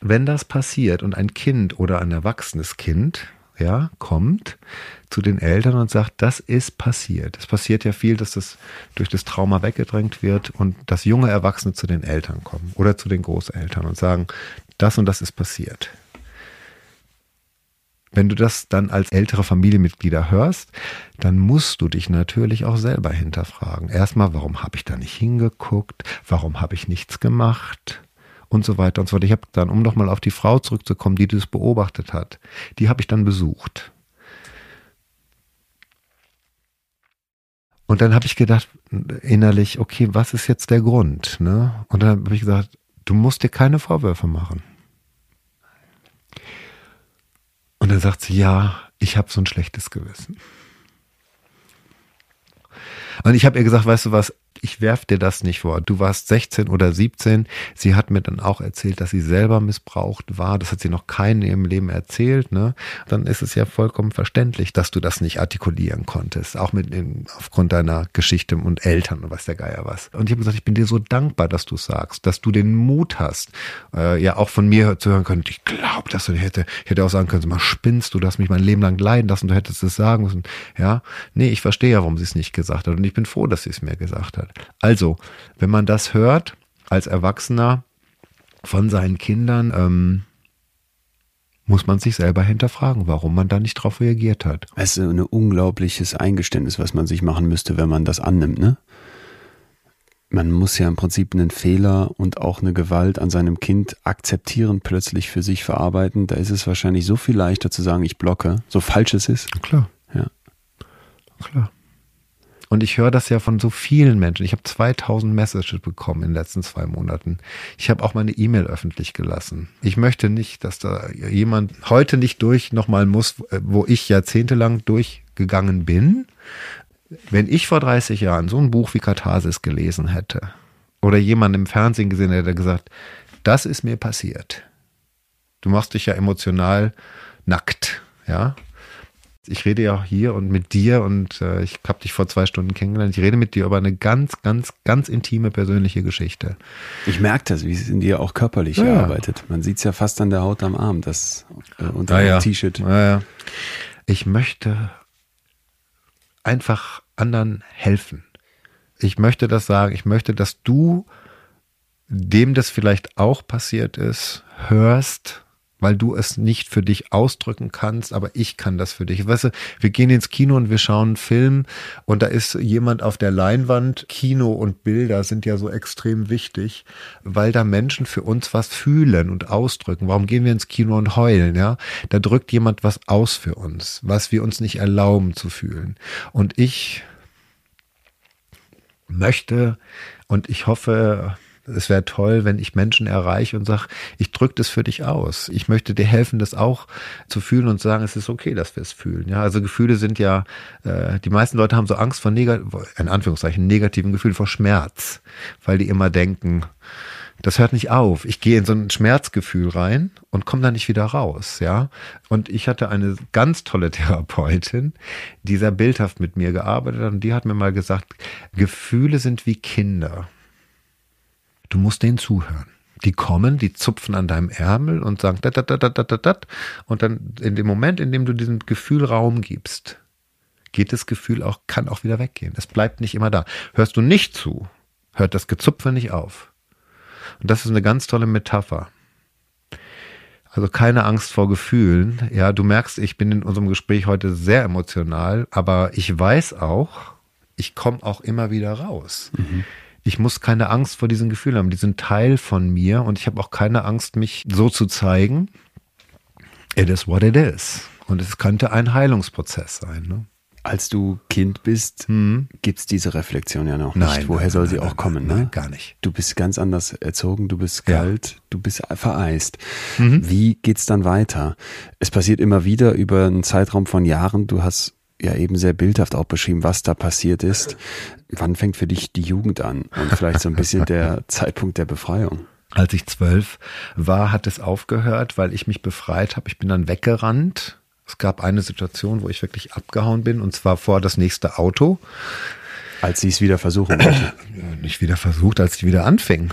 Wenn das passiert und ein Kind oder ein erwachsenes Kind, ja, kommt zu den Eltern und sagt, das ist passiert. Es passiert ja viel, dass das durch das Trauma weggedrängt wird und dass junge Erwachsene zu den Eltern kommen oder zu den Großeltern und sagen, das und das ist passiert. Wenn du das dann als ältere Familienmitglieder hörst, dann musst du dich natürlich auch selber hinterfragen. Erstmal, warum habe ich da nicht hingeguckt? Warum habe ich nichts gemacht? Und so weiter und so weiter. Ich habe dann, um nochmal auf die Frau zurückzukommen, die das beobachtet hat, die habe ich dann besucht. Und dann habe ich gedacht, innerlich, okay, was ist jetzt der Grund? Ne? Und dann habe ich gesagt, du musst dir keine Vorwürfe machen. Und dann sagt sie, ja, ich habe so ein schlechtes Gewissen. Und ich habe ihr gesagt, weißt du was, ich werf dir das nicht vor. Du warst 16 oder 17. Sie hat mir dann auch erzählt, dass sie selber missbraucht war. Das hat sie noch keinen in ihrem Leben erzählt. Ne? Dann ist es ja vollkommen verständlich, dass du das nicht artikulieren konntest. Auch mit aufgrund deiner Geschichte und Eltern und was der Geier was. Und ich habe gesagt, ich bin dir so dankbar, dass du sagst, dass du den Mut hast, äh, ja auch von mir zu hören können. Ich glaube, dass du hätte, ich hätte auch sagen können, mal spinnst du, du hast mich mein Leben lang leiden lassen, du hättest es sagen müssen. Ja, nee, ich verstehe ja, warum sie es nicht gesagt hat. Und ich bin froh, dass sie es mir gesagt hat. Also, wenn man das hört als Erwachsener von seinen Kindern, ähm, muss man sich selber hinterfragen, warum man da nicht drauf reagiert hat. Es ist ein unglaubliches Eingeständnis, was man sich machen müsste, wenn man das annimmt, ne? Man muss ja im Prinzip einen Fehler und auch eine Gewalt an seinem Kind akzeptieren, plötzlich für sich verarbeiten. Da ist es wahrscheinlich so viel leichter zu sagen, ich blocke, so falsch es ist. Klar. Ja. Klar. Und ich höre das ja von so vielen Menschen. Ich habe 2000 Messages bekommen in den letzten zwei Monaten. Ich habe auch meine E-Mail öffentlich gelassen. Ich möchte nicht, dass da jemand heute nicht durch nochmal muss, wo ich jahrzehntelang durchgegangen bin. Wenn ich vor 30 Jahren so ein Buch wie Katharsis gelesen hätte oder jemand im Fernsehen gesehen hätte, gesagt, das ist mir passiert. Du machst dich ja emotional nackt, ja ich rede ja hier und mit dir und äh, ich habe dich vor zwei Stunden kennengelernt. Ich rede mit dir über eine ganz, ganz, ganz intime persönliche Geschichte. Ich merke das, wie es in dir auch körperlich ja. arbeitet. Man sieht es ja fast an der Haut am Arm, das äh, unter ah, dem ja. T-Shirt. Ah, ja. Ich möchte einfach anderen helfen. Ich möchte das sagen. Ich möchte, dass du dem das vielleicht auch passiert ist, hörst weil du es nicht für dich ausdrücken kannst, aber ich kann das für dich. Weißt du, wir gehen ins Kino und wir schauen einen Film und da ist jemand auf der Leinwand. Kino und Bilder sind ja so extrem wichtig, weil da Menschen für uns was fühlen und ausdrücken. Warum gehen wir ins Kino und heulen, ja? Da drückt jemand was aus für uns, was wir uns nicht erlauben zu fühlen. Und ich möchte und ich hoffe, es wäre toll, wenn ich Menschen erreiche und sage, ich drücke das für dich aus. Ich möchte dir helfen, das auch zu fühlen und sagen, es ist okay, dass wir es fühlen. Ja, also Gefühle sind ja, äh, die meisten Leute haben so Angst vor negativen, in Anführungszeichen, negativen Gefühlen, vor Schmerz, weil die immer denken, das hört nicht auf. Ich gehe in so ein Schmerzgefühl rein und komme da nicht wieder raus, ja. Und ich hatte eine ganz tolle Therapeutin, die sehr bildhaft mit mir gearbeitet hat und die hat mir mal gesagt, Gefühle sind wie Kinder. Du musst denen zuhören. Die kommen, die zupfen an deinem Ärmel und sagen dat, dat, dat, dat, dat, dat. Und dann in dem Moment, in dem du diesem Gefühl Raum gibst, geht das Gefühl auch, kann auch wieder weggehen. Es bleibt nicht immer da. Hörst du nicht zu, hört das Gezupfe nicht auf. Und das ist eine ganz tolle Metapher. Also keine Angst vor Gefühlen. Ja, du merkst, ich bin in unserem Gespräch heute sehr emotional, aber ich weiß auch, ich komme auch immer wieder raus. Mhm ich muss keine Angst vor diesen Gefühlen haben. Die sind Teil von mir und ich habe auch keine Angst, mich so zu zeigen. It is what it is. Und es könnte ein Heilungsprozess sein. Ne? Als du Kind bist, hm. gibt es diese Reflexion ja noch nein, nicht. Woher nein, soll nein, sie auch kommen? Nein, ne? gar nicht. Du bist ganz anders erzogen, du bist kalt, ja. du bist vereist. Mhm. Wie geht's dann weiter? Es passiert immer wieder über einen Zeitraum von Jahren. Du hast ja eben sehr bildhaft auch beschrieben, was da passiert ist. Wann fängt für dich die Jugend an und vielleicht so ein bisschen der Zeitpunkt der Befreiung? Als ich zwölf war, hat es aufgehört, weil ich mich befreit habe. Ich bin dann weggerannt. Es gab eine Situation, wo ich wirklich abgehauen bin, und zwar vor das nächste Auto. Als sie es wieder versuchen wollte. Nicht wieder versucht, als sie wieder anfing.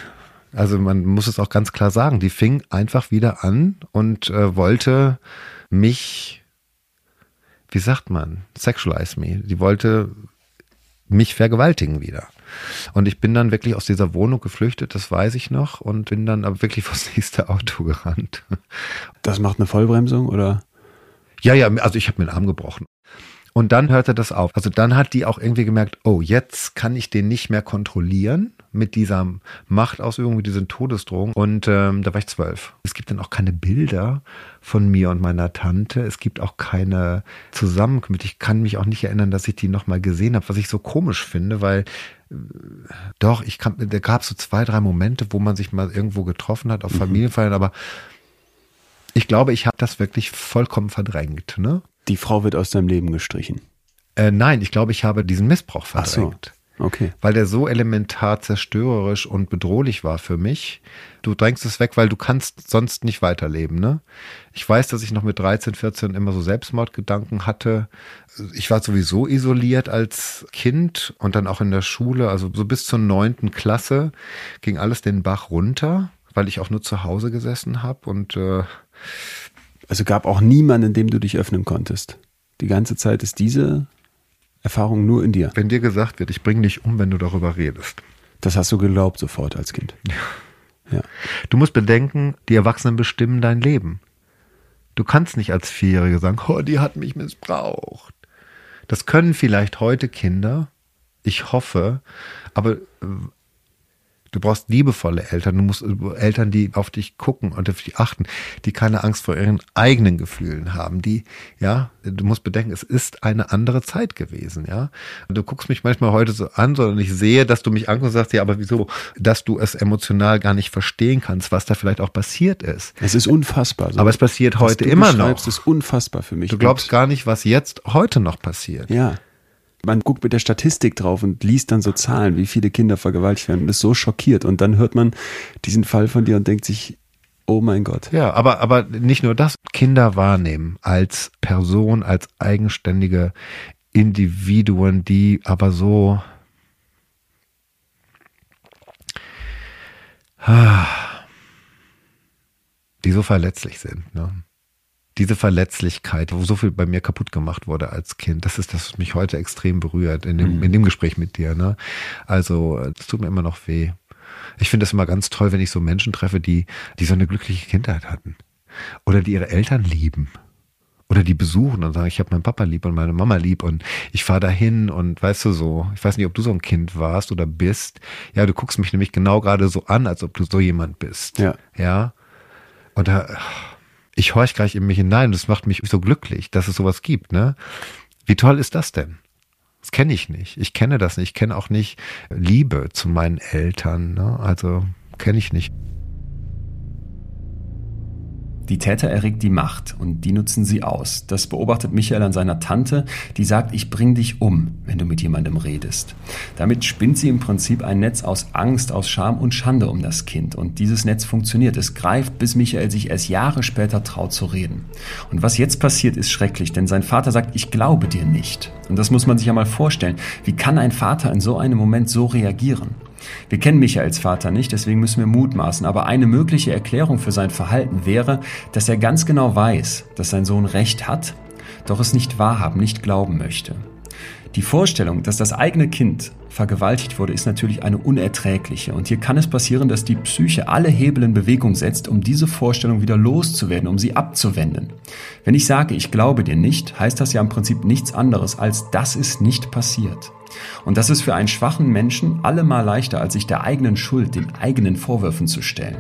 Also man muss es auch ganz klar sagen, die fing einfach wieder an und äh, wollte mich wie sagt man, sexualize me. Die wollte mich vergewaltigen wieder. Und ich bin dann wirklich aus dieser Wohnung geflüchtet, das weiß ich noch, und bin dann aber wirklich vors nächste Auto gerannt. Das macht eine Vollbremsung oder? Ja, ja, also ich habe mir den Arm gebrochen. Und dann hörte das auf. Also dann hat die auch irgendwie gemerkt, oh, jetzt kann ich den nicht mehr kontrollieren mit dieser Machtausübung, mit diesen Todesdrohungen. Und ähm, da war ich zwölf. Es gibt dann auch keine Bilder von mir und meiner Tante. Es gibt auch keine Zusammenkünfte. Ich kann mich auch nicht erinnern, dass ich die nochmal gesehen habe, was ich so komisch finde, weil äh, doch, ich kann, da gab so zwei, drei Momente, wo man sich mal irgendwo getroffen hat auf mhm. Familienfeiern, aber ich glaube, ich habe das wirklich vollkommen verdrängt. Ne? Die Frau wird aus deinem Leben gestrichen. Äh, nein, ich glaube, ich habe diesen Missbrauch verdrängt. Ach so. Okay. Weil der so elementar zerstörerisch und bedrohlich war für mich. Du drängst es weg, weil du kannst sonst nicht weiterleben, ne? Ich weiß, dass ich noch mit 13, 14 immer so Selbstmordgedanken hatte. Ich war sowieso isoliert als Kind und dann auch in der Schule, also so bis zur neunten Klasse ging alles den Bach runter, weil ich auch nur zu Hause gesessen habe und äh, also gab auch niemanden, dem du dich öffnen konntest. Die ganze Zeit ist diese Erfahrung nur in dir. Wenn dir gesagt wird, ich bringe dich um, wenn du darüber redest. Das hast du geglaubt sofort als Kind. Ja. ja. Du musst bedenken, die Erwachsenen bestimmen dein Leben. Du kannst nicht als Vierjährige sagen, oh, die hat mich missbraucht. Das können vielleicht heute Kinder, ich hoffe, aber Du brauchst liebevolle Eltern. Du musst Eltern, die auf dich gucken und auf dich achten, die keine Angst vor ihren eigenen Gefühlen haben. Die, ja, du musst bedenken, es ist eine andere Zeit gewesen, ja. Du guckst mich manchmal heute so an, sondern ich sehe, dass du mich anguckst und sagst, ja, aber wieso, dass du es emotional gar nicht verstehen kannst, was da vielleicht auch passiert ist. Es ist unfassbar. So. Aber es passiert heute immer noch. Das ist unfassbar für mich. Du glaubst gar nicht, was jetzt heute noch passiert. Ja man guckt mit der Statistik drauf und liest dann so Zahlen, wie viele Kinder vergewaltigt werden ist so schockiert. Und dann hört man diesen Fall von dir und denkt sich, oh mein Gott. Ja, aber, aber nicht nur das, Kinder wahrnehmen als Person, als eigenständige Individuen, die aber so, die so verletzlich sind. Ne? Diese Verletzlichkeit, wo so viel bei mir kaputt gemacht wurde als Kind, das ist das, was mich heute extrem berührt in dem, mhm. in dem Gespräch mit dir. Ne? Also, es tut mir immer noch weh. Ich finde es immer ganz toll, wenn ich so Menschen treffe, die, die so eine glückliche Kindheit hatten. Oder die ihre Eltern lieben. Oder die besuchen und sagen, ich habe meinen Papa lieb und meine Mama lieb und ich fahre dahin und weißt du so, ich weiß nicht, ob du so ein Kind warst oder bist. Ja, du guckst mich nämlich genau gerade so an, als ob du so jemand bist. Ja. Ja. Und da, ich horch gleich in mich hinein es macht mich so glücklich, dass es sowas gibt, ne? Wie toll ist das denn? Das kenne ich nicht. Ich kenne das nicht. Ich kenne auch nicht Liebe zu meinen Eltern. Ne? Also kenne ich nicht. Die Täter erregt die Macht und die nutzen sie aus. Das beobachtet Michael an seiner Tante, die sagt, ich bring dich um, wenn du mit jemandem redest. Damit spinnt sie im Prinzip ein Netz aus Angst, aus Scham und Schande um das Kind. Und dieses Netz funktioniert. Es greift, bis Michael sich erst Jahre später traut zu reden. Und was jetzt passiert, ist schrecklich, denn sein Vater sagt, ich glaube dir nicht. Und das muss man sich ja mal vorstellen. Wie kann ein Vater in so einem Moment so reagieren? Wir kennen Michaels Vater nicht, deswegen müssen wir mutmaßen, aber eine mögliche Erklärung für sein Verhalten wäre, dass er ganz genau weiß, dass sein Sohn Recht hat, doch es nicht wahrhaben, nicht glauben möchte. Die Vorstellung, dass das eigene Kind vergewaltigt wurde, ist natürlich eine unerträgliche. Und hier kann es passieren, dass die Psyche alle Hebel in Bewegung setzt, um diese Vorstellung wieder loszuwerden, um sie abzuwenden. Wenn ich sage, ich glaube dir nicht, heißt das ja im Prinzip nichts anderes, als das ist nicht passiert. Und das ist für einen schwachen Menschen allemal leichter, als sich der eigenen Schuld, den eigenen Vorwürfen zu stellen.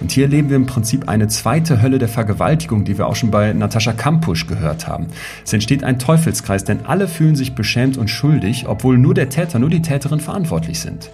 Und hier erleben wir im Prinzip eine zweite Hölle der Vergewaltigung, die wir auch schon bei Natascha Kampusch gehört haben. Es entsteht ein Teufelskreis, denn alle fühlen sich beschämt und schuldig, obwohl nur der Täter, nur die Täterin verantwortlich sind.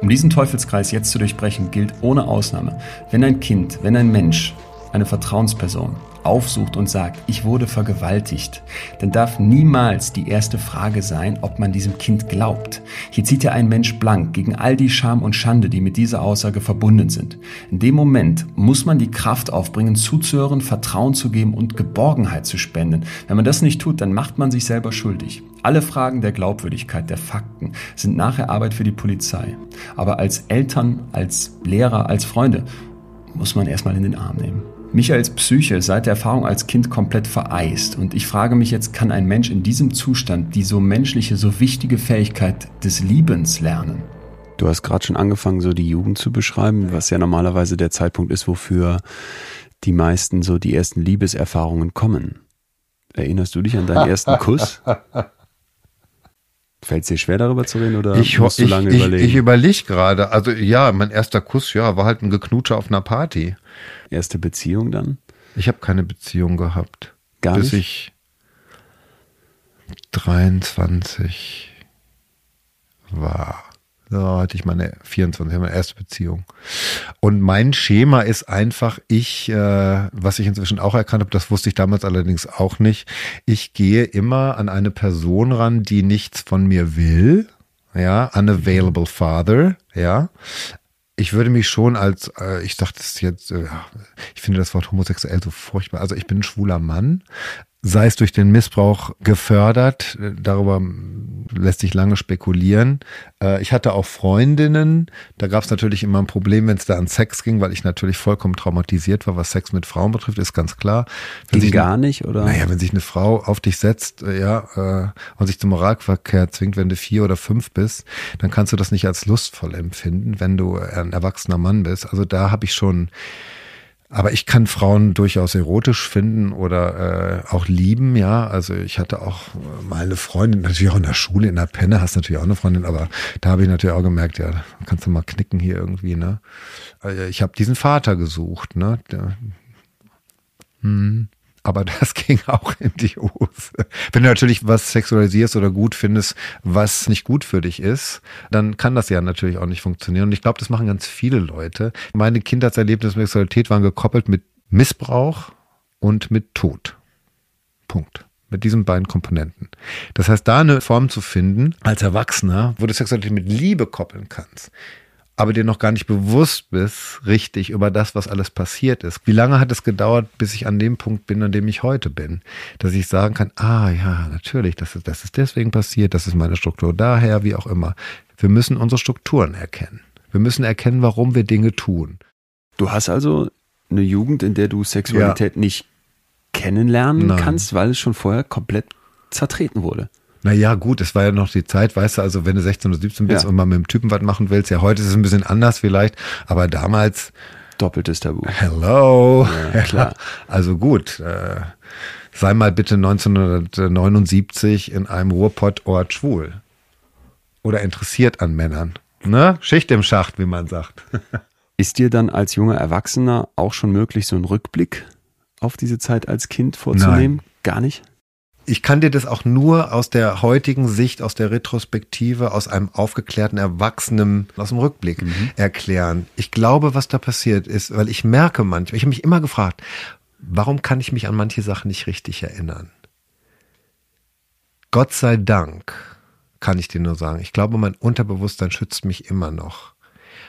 Um diesen Teufelskreis jetzt zu durchbrechen, gilt ohne Ausnahme, wenn ein Kind, wenn ein Mensch, eine Vertrauensperson, aufsucht und sagt, ich wurde vergewaltigt, dann darf niemals die erste Frage sein, ob man diesem Kind glaubt. Hier zieht ja ein Mensch blank gegen all die Scham und Schande, die mit dieser Aussage verbunden sind. In dem Moment muss man die Kraft aufbringen, zuzuhören, Vertrauen zu geben und Geborgenheit zu spenden. Wenn man das nicht tut, dann macht man sich selber schuldig. Alle Fragen der Glaubwürdigkeit, der Fakten sind nachher Arbeit für die Polizei. Aber als Eltern, als Lehrer, als Freunde muss man erstmal in den Arm nehmen. Michaels Psyche seit der Erfahrung als Kind komplett vereist. Und ich frage mich jetzt, kann ein Mensch in diesem Zustand die so menschliche, so wichtige Fähigkeit des Liebens lernen? Du hast gerade schon angefangen, so die Jugend zu beschreiben, was ja normalerweise der Zeitpunkt ist, wofür die meisten so die ersten Liebeserfahrungen kommen. Erinnerst du dich an deinen ersten Kuss? Fällt es dir schwer, darüber zu reden oder ich, musst du lange ich, überlegen? Ich, ich überlege gerade. Also ja, mein erster Kuss, ja, war halt ein Geknutscher auf einer Party. Erste Beziehung dann? Ich habe keine Beziehung gehabt. Gar bis nicht? ich 23 war. So hatte ich meine 24, meine erste Beziehung. Und mein Schema ist einfach, ich, äh, was ich inzwischen auch erkannt habe, das wusste ich damals allerdings auch nicht, ich gehe immer an eine Person ran, die nichts von mir will, ja, unavailable father, ja, ich würde mich schon als, äh, ich das jetzt, äh, ich finde das Wort homosexuell so furchtbar. Also ich bin ein schwuler Mann, sei es durch den Missbrauch gefördert, äh, darüber lässt sich lange spekulieren. Äh, ich hatte auch Freundinnen, da gab es natürlich immer ein Problem, wenn es da an Sex ging, weil ich natürlich vollkommen traumatisiert war, was Sex mit Frauen betrifft, ist ganz klar. Wenn ging gar nicht, oder? Naja, wenn sich eine Frau auf dich setzt, äh, ja, und sich zum Moralverkehr zwingt, wenn du vier oder fünf bist, dann kannst du das nicht als lustvoll empfinden, wenn du ein erwachsener Mann bist. Also da habe ich schon Aber ich kann Frauen durchaus erotisch finden oder äh, auch lieben, ja. Also ich hatte auch mal eine Freundin, natürlich auch in der Schule, in der Penne hast du natürlich auch eine Freundin, aber da habe ich natürlich auch gemerkt, ja, kannst du mal knicken hier irgendwie, ne? Also ich habe diesen Vater gesucht, ne? Der, hm. Aber das ging auch in die Hose. Wenn du natürlich was sexualisierst oder gut findest, was nicht gut für dich ist, dann kann das ja natürlich auch nicht funktionieren. Und ich glaube, das machen ganz viele Leute. Meine Kindheitserlebnisse mit Sexualität waren gekoppelt mit Missbrauch und mit Tod. Punkt. Mit diesen beiden Komponenten. Das heißt, da eine Form zu finden, als Erwachsener, wo du Sexualität mit Liebe koppeln kannst, aber dir noch gar nicht bewusst bist, richtig über das, was alles passiert ist. Wie lange hat es gedauert, bis ich an dem Punkt bin, an dem ich heute bin? Dass ich sagen kann, ah ja, natürlich, das ist, das ist deswegen passiert, das ist meine Struktur daher, wie auch immer. Wir müssen unsere Strukturen erkennen. Wir müssen erkennen, warum wir Dinge tun. Du hast also eine Jugend, in der du Sexualität ja. nicht kennenlernen Nein. kannst, weil es schon vorher komplett zertreten wurde. Naja, gut, es war ja noch die Zeit, weißt du, also wenn du 16 oder 17 bist ja. und mal mit dem Typen was machen willst, ja, heute ist es ein bisschen anders vielleicht, aber damals. Doppeltes Tabu. Hello. Ja, klar. Also gut, äh, sei mal bitte 1979 in einem Ruhrpottort schwul. Oder interessiert an Männern. Ne? Schicht im Schacht, wie man sagt. Ist dir dann als junger Erwachsener auch schon möglich, so einen Rückblick auf diese Zeit als Kind vorzunehmen? Nein. Gar nicht? Ich kann dir das auch nur aus der heutigen Sicht, aus der Retrospektive, aus einem aufgeklärten Erwachsenen, aus dem Rückblick mhm. erklären. Ich glaube, was da passiert ist, weil ich merke manchmal, ich habe mich immer gefragt, warum kann ich mich an manche Sachen nicht richtig erinnern? Gott sei Dank kann ich dir nur sagen. Ich glaube, mein Unterbewusstsein schützt mich immer noch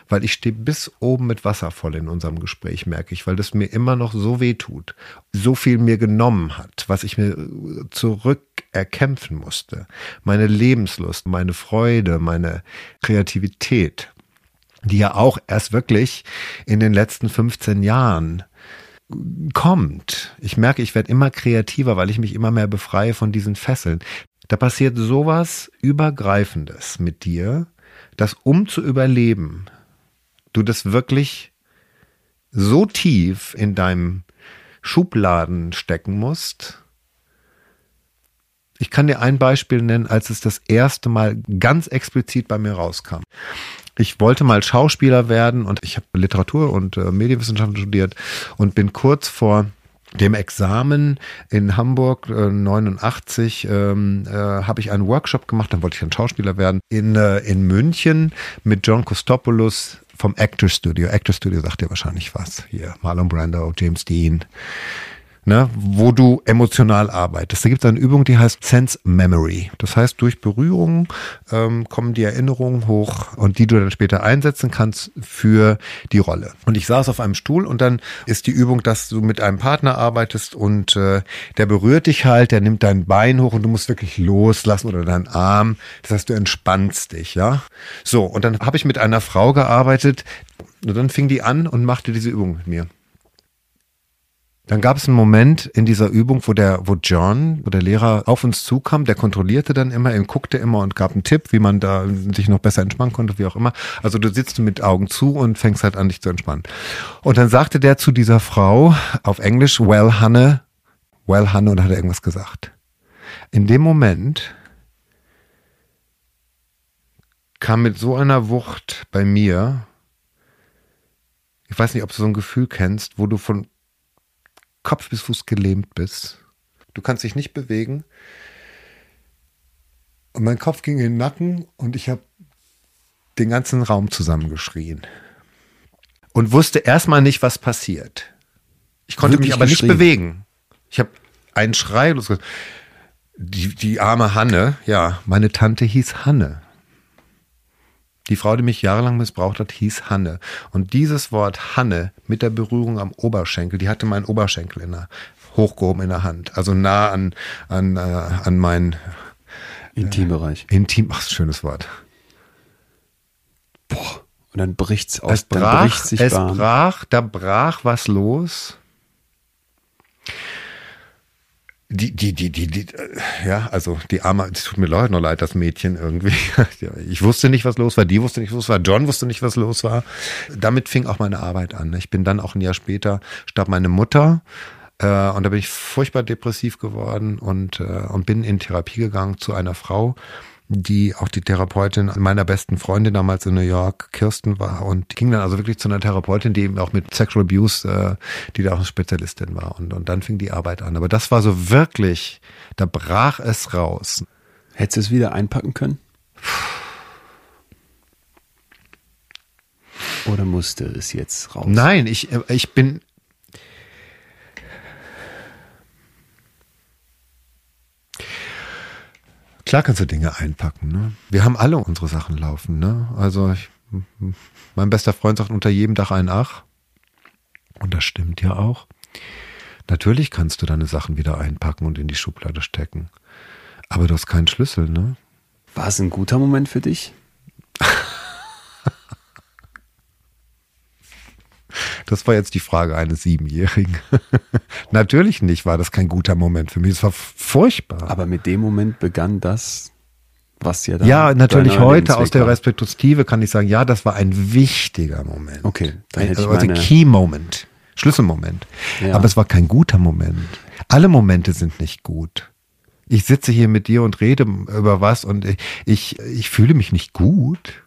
weil ich stehe bis oben mit Wasser voll in unserem Gespräch, merke ich, weil das mir immer noch so weh tut, so viel mir genommen hat, was ich mir zurück erkämpfen musste. Meine Lebenslust, meine Freude, meine Kreativität, die ja auch erst wirklich in den letzten 15 Jahren kommt. Ich merke, ich werde immer kreativer, weil ich mich immer mehr befreie von diesen Fesseln. Da passiert sowas Übergreifendes mit dir, dass um zu überleben, du das wirklich so tief in deinem Schubladen stecken musst. Ich kann dir ein Beispiel nennen, als es das erste Mal ganz explizit bei mir rauskam. Ich wollte mal Schauspieler werden und ich habe Literatur und äh, Medienwissenschaften studiert und bin kurz vor dem Examen in Hamburg äh, 89 ähm, äh, habe ich einen Workshop gemacht, dann wollte ich ein Schauspieler werden. In, äh, in München mit John Kostopoulos vom Actor Studio. Actor Studio sagt dir wahrscheinlich was. Hier, Marlon Brando, James Dean. Ne, wo du emotional arbeitest. Da gibt es eine Übung, die heißt Sense Memory. Das heißt, durch Berührung ähm, kommen die Erinnerungen hoch und die du dann später einsetzen kannst für die Rolle. Und ich saß auf einem Stuhl und dann ist die Übung, dass du mit einem Partner arbeitest und äh, der berührt dich halt, der nimmt dein Bein hoch und du musst wirklich loslassen oder deinen Arm. Das heißt, du entspannst dich, ja. So, und dann habe ich mit einer Frau gearbeitet und dann fing die an und machte diese Übung mit mir. Dann gab es einen Moment in dieser Übung, wo der, wo John, wo der Lehrer auf uns zukam, der kontrollierte dann immer, er guckte immer und gab einen Tipp, wie man da sich noch besser entspannen konnte, wie auch immer. Also du sitzt mit Augen zu und fängst halt an, dich zu entspannen. Und dann sagte der zu dieser Frau auf Englisch, well, Hanne, well, Hanne, und hat irgendwas gesagt. In dem Moment kam mit so einer Wucht bei mir, ich weiß nicht, ob du so ein Gefühl kennst, wo du von Kopf bis Fuß gelähmt bist. Du kannst dich nicht bewegen. Und mein Kopf ging in den Nacken und ich habe den ganzen Raum zusammengeschrien. Und wusste erstmal nicht, was passiert. Ich konnte Wirklich mich aber nicht bewegen. Ich habe einen Schrei losgelassen. Die, die arme Hanne, ja, meine Tante hieß Hanne. Die Frau, die mich jahrelang missbraucht hat, hieß Hanne. Und dieses Wort Hanne mit der Berührung am Oberschenkel, die hatte meinen Oberschenkel in der, hochgehoben in der Hand. Also nah an, an, äh, an mein äh, Intimbereich. Intim, ach, schönes Wort. Boah. Und dann bricht's aus. Es brach, sich es brach, da brach was los. Die, die, die, die, die, ja, also die arme, es tut mir leid, noch leid, das Mädchen irgendwie. Ich wusste nicht, was los war, die wusste nicht, was los war, John wusste nicht, was los war. Damit fing auch meine Arbeit an. Ich bin dann auch ein Jahr später, starb meine Mutter. Äh, und da bin ich furchtbar depressiv geworden und, äh, und bin in Therapie gegangen zu einer Frau, die auch die Therapeutin meiner besten Freundin damals in New York, Kirsten war und ging dann also wirklich zu einer Therapeutin, die eben auch mit Sexual Abuse, äh, die da auch eine Spezialistin war und, und dann fing die Arbeit an. Aber das war so wirklich, da brach es raus. Hättest du es wieder einpacken können? Oder musste es jetzt raus? Nein, ich, äh, ich bin, Klar kannst du Dinge einpacken. Ne? Wir haben alle unsere Sachen laufen. Ne? Also ich, mein bester Freund sagt unter jedem Dach ein Ach. Und das stimmt ja auch. Natürlich kannst du deine Sachen wieder einpacken und in die Schublade stecken. Aber du hast keinen Schlüssel, ne? War es ein guter Moment für dich? Das war jetzt die Frage eines Siebenjährigen. Natürlich nicht, war das kein guter Moment für mich. Es war furchtbar. Aber mit dem Moment begann das, was ja da. Ja, natürlich heute aus der Respektive kann ich sagen, ja, das war ein wichtiger Moment. Okay, dann hätte also ich meine... Key Moment, Schlüsselmoment. Ja. Aber es war kein guter Moment. Alle Momente sind nicht gut. Ich sitze hier mit dir und rede über was und ich, ich fühle mich nicht gut.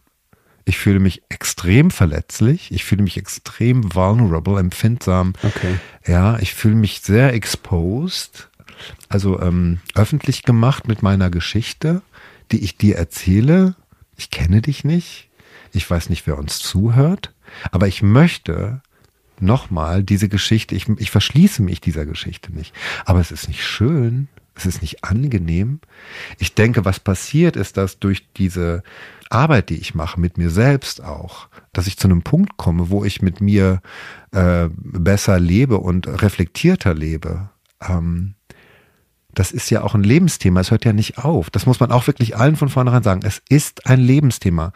Ich fühle mich extrem verletzlich. Ich fühle mich extrem vulnerable, empfindsam. Okay. Ja, ich fühle mich sehr exposed, also ähm, öffentlich gemacht mit meiner Geschichte, die ich dir erzähle. Ich kenne dich nicht. Ich weiß nicht, wer uns zuhört. Aber ich möchte nochmal diese Geschichte, ich, ich verschließe mich dieser Geschichte nicht. Aber es ist nicht schön. Es ist nicht angenehm. Ich denke, was passiert ist, dass durch diese Arbeit, die ich mache, mit mir selbst auch, dass ich zu einem Punkt komme, wo ich mit mir äh, besser lebe und reflektierter lebe. Ähm, das ist ja auch ein Lebensthema. Es hört ja nicht auf. Das muss man auch wirklich allen von vornherein sagen. Es ist ein Lebensthema.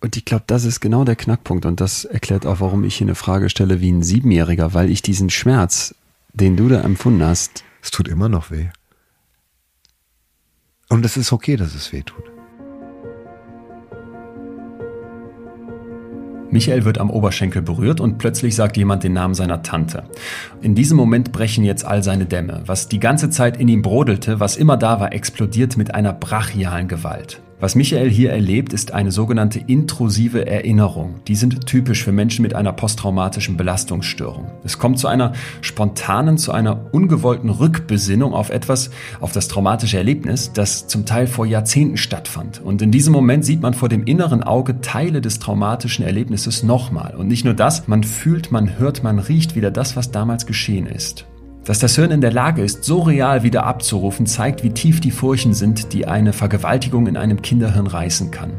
Und ich glaube, das ist genau der Knackpunkt. Und das erklärt auch, warum ich hier eine Frage stelle wie ein Siebenjähriger, weil ich diesen Schmerz, den du da empfunden hast. Es tut immer noch weh. Und es ist okay, dass es weh tut. Michael wird am Oberschenkel berührt und plötzlich sagt jemand den Namen seiner Tante. In diesem Moment brechen jetzt all seine Dämme. Was die ganze Zeit in ihm brodelte, was immer da war, explodiert mit einer brachialen Gewalt. Was Michael hier erlebt, ist eine sogenannte intrusive Erinnerung. Die sind typisch für Menschen mit einer posttraumatischen Belastungsstörung. Es kommt zu einer spontanen, zu einer ungewollten Rückbesinnung auf etwas, auf das traumatische Erlebnis, das zum Teil vor Jahrzehnten stattfand. Und in diesem Moment sieht man vor dem inneren Auge Teile des traumatischen Erlebnisses nochmal. Und nicht nur das, man fühlt, man hört, man riecht wieder das, was damals geschehen ist. Dass das Hirn in der Lage ist, so real wieder abzurufen, zeigt, wie tief die Furchen sind, die eine Vergewaltigung in einem Kinderhirn reißen kann.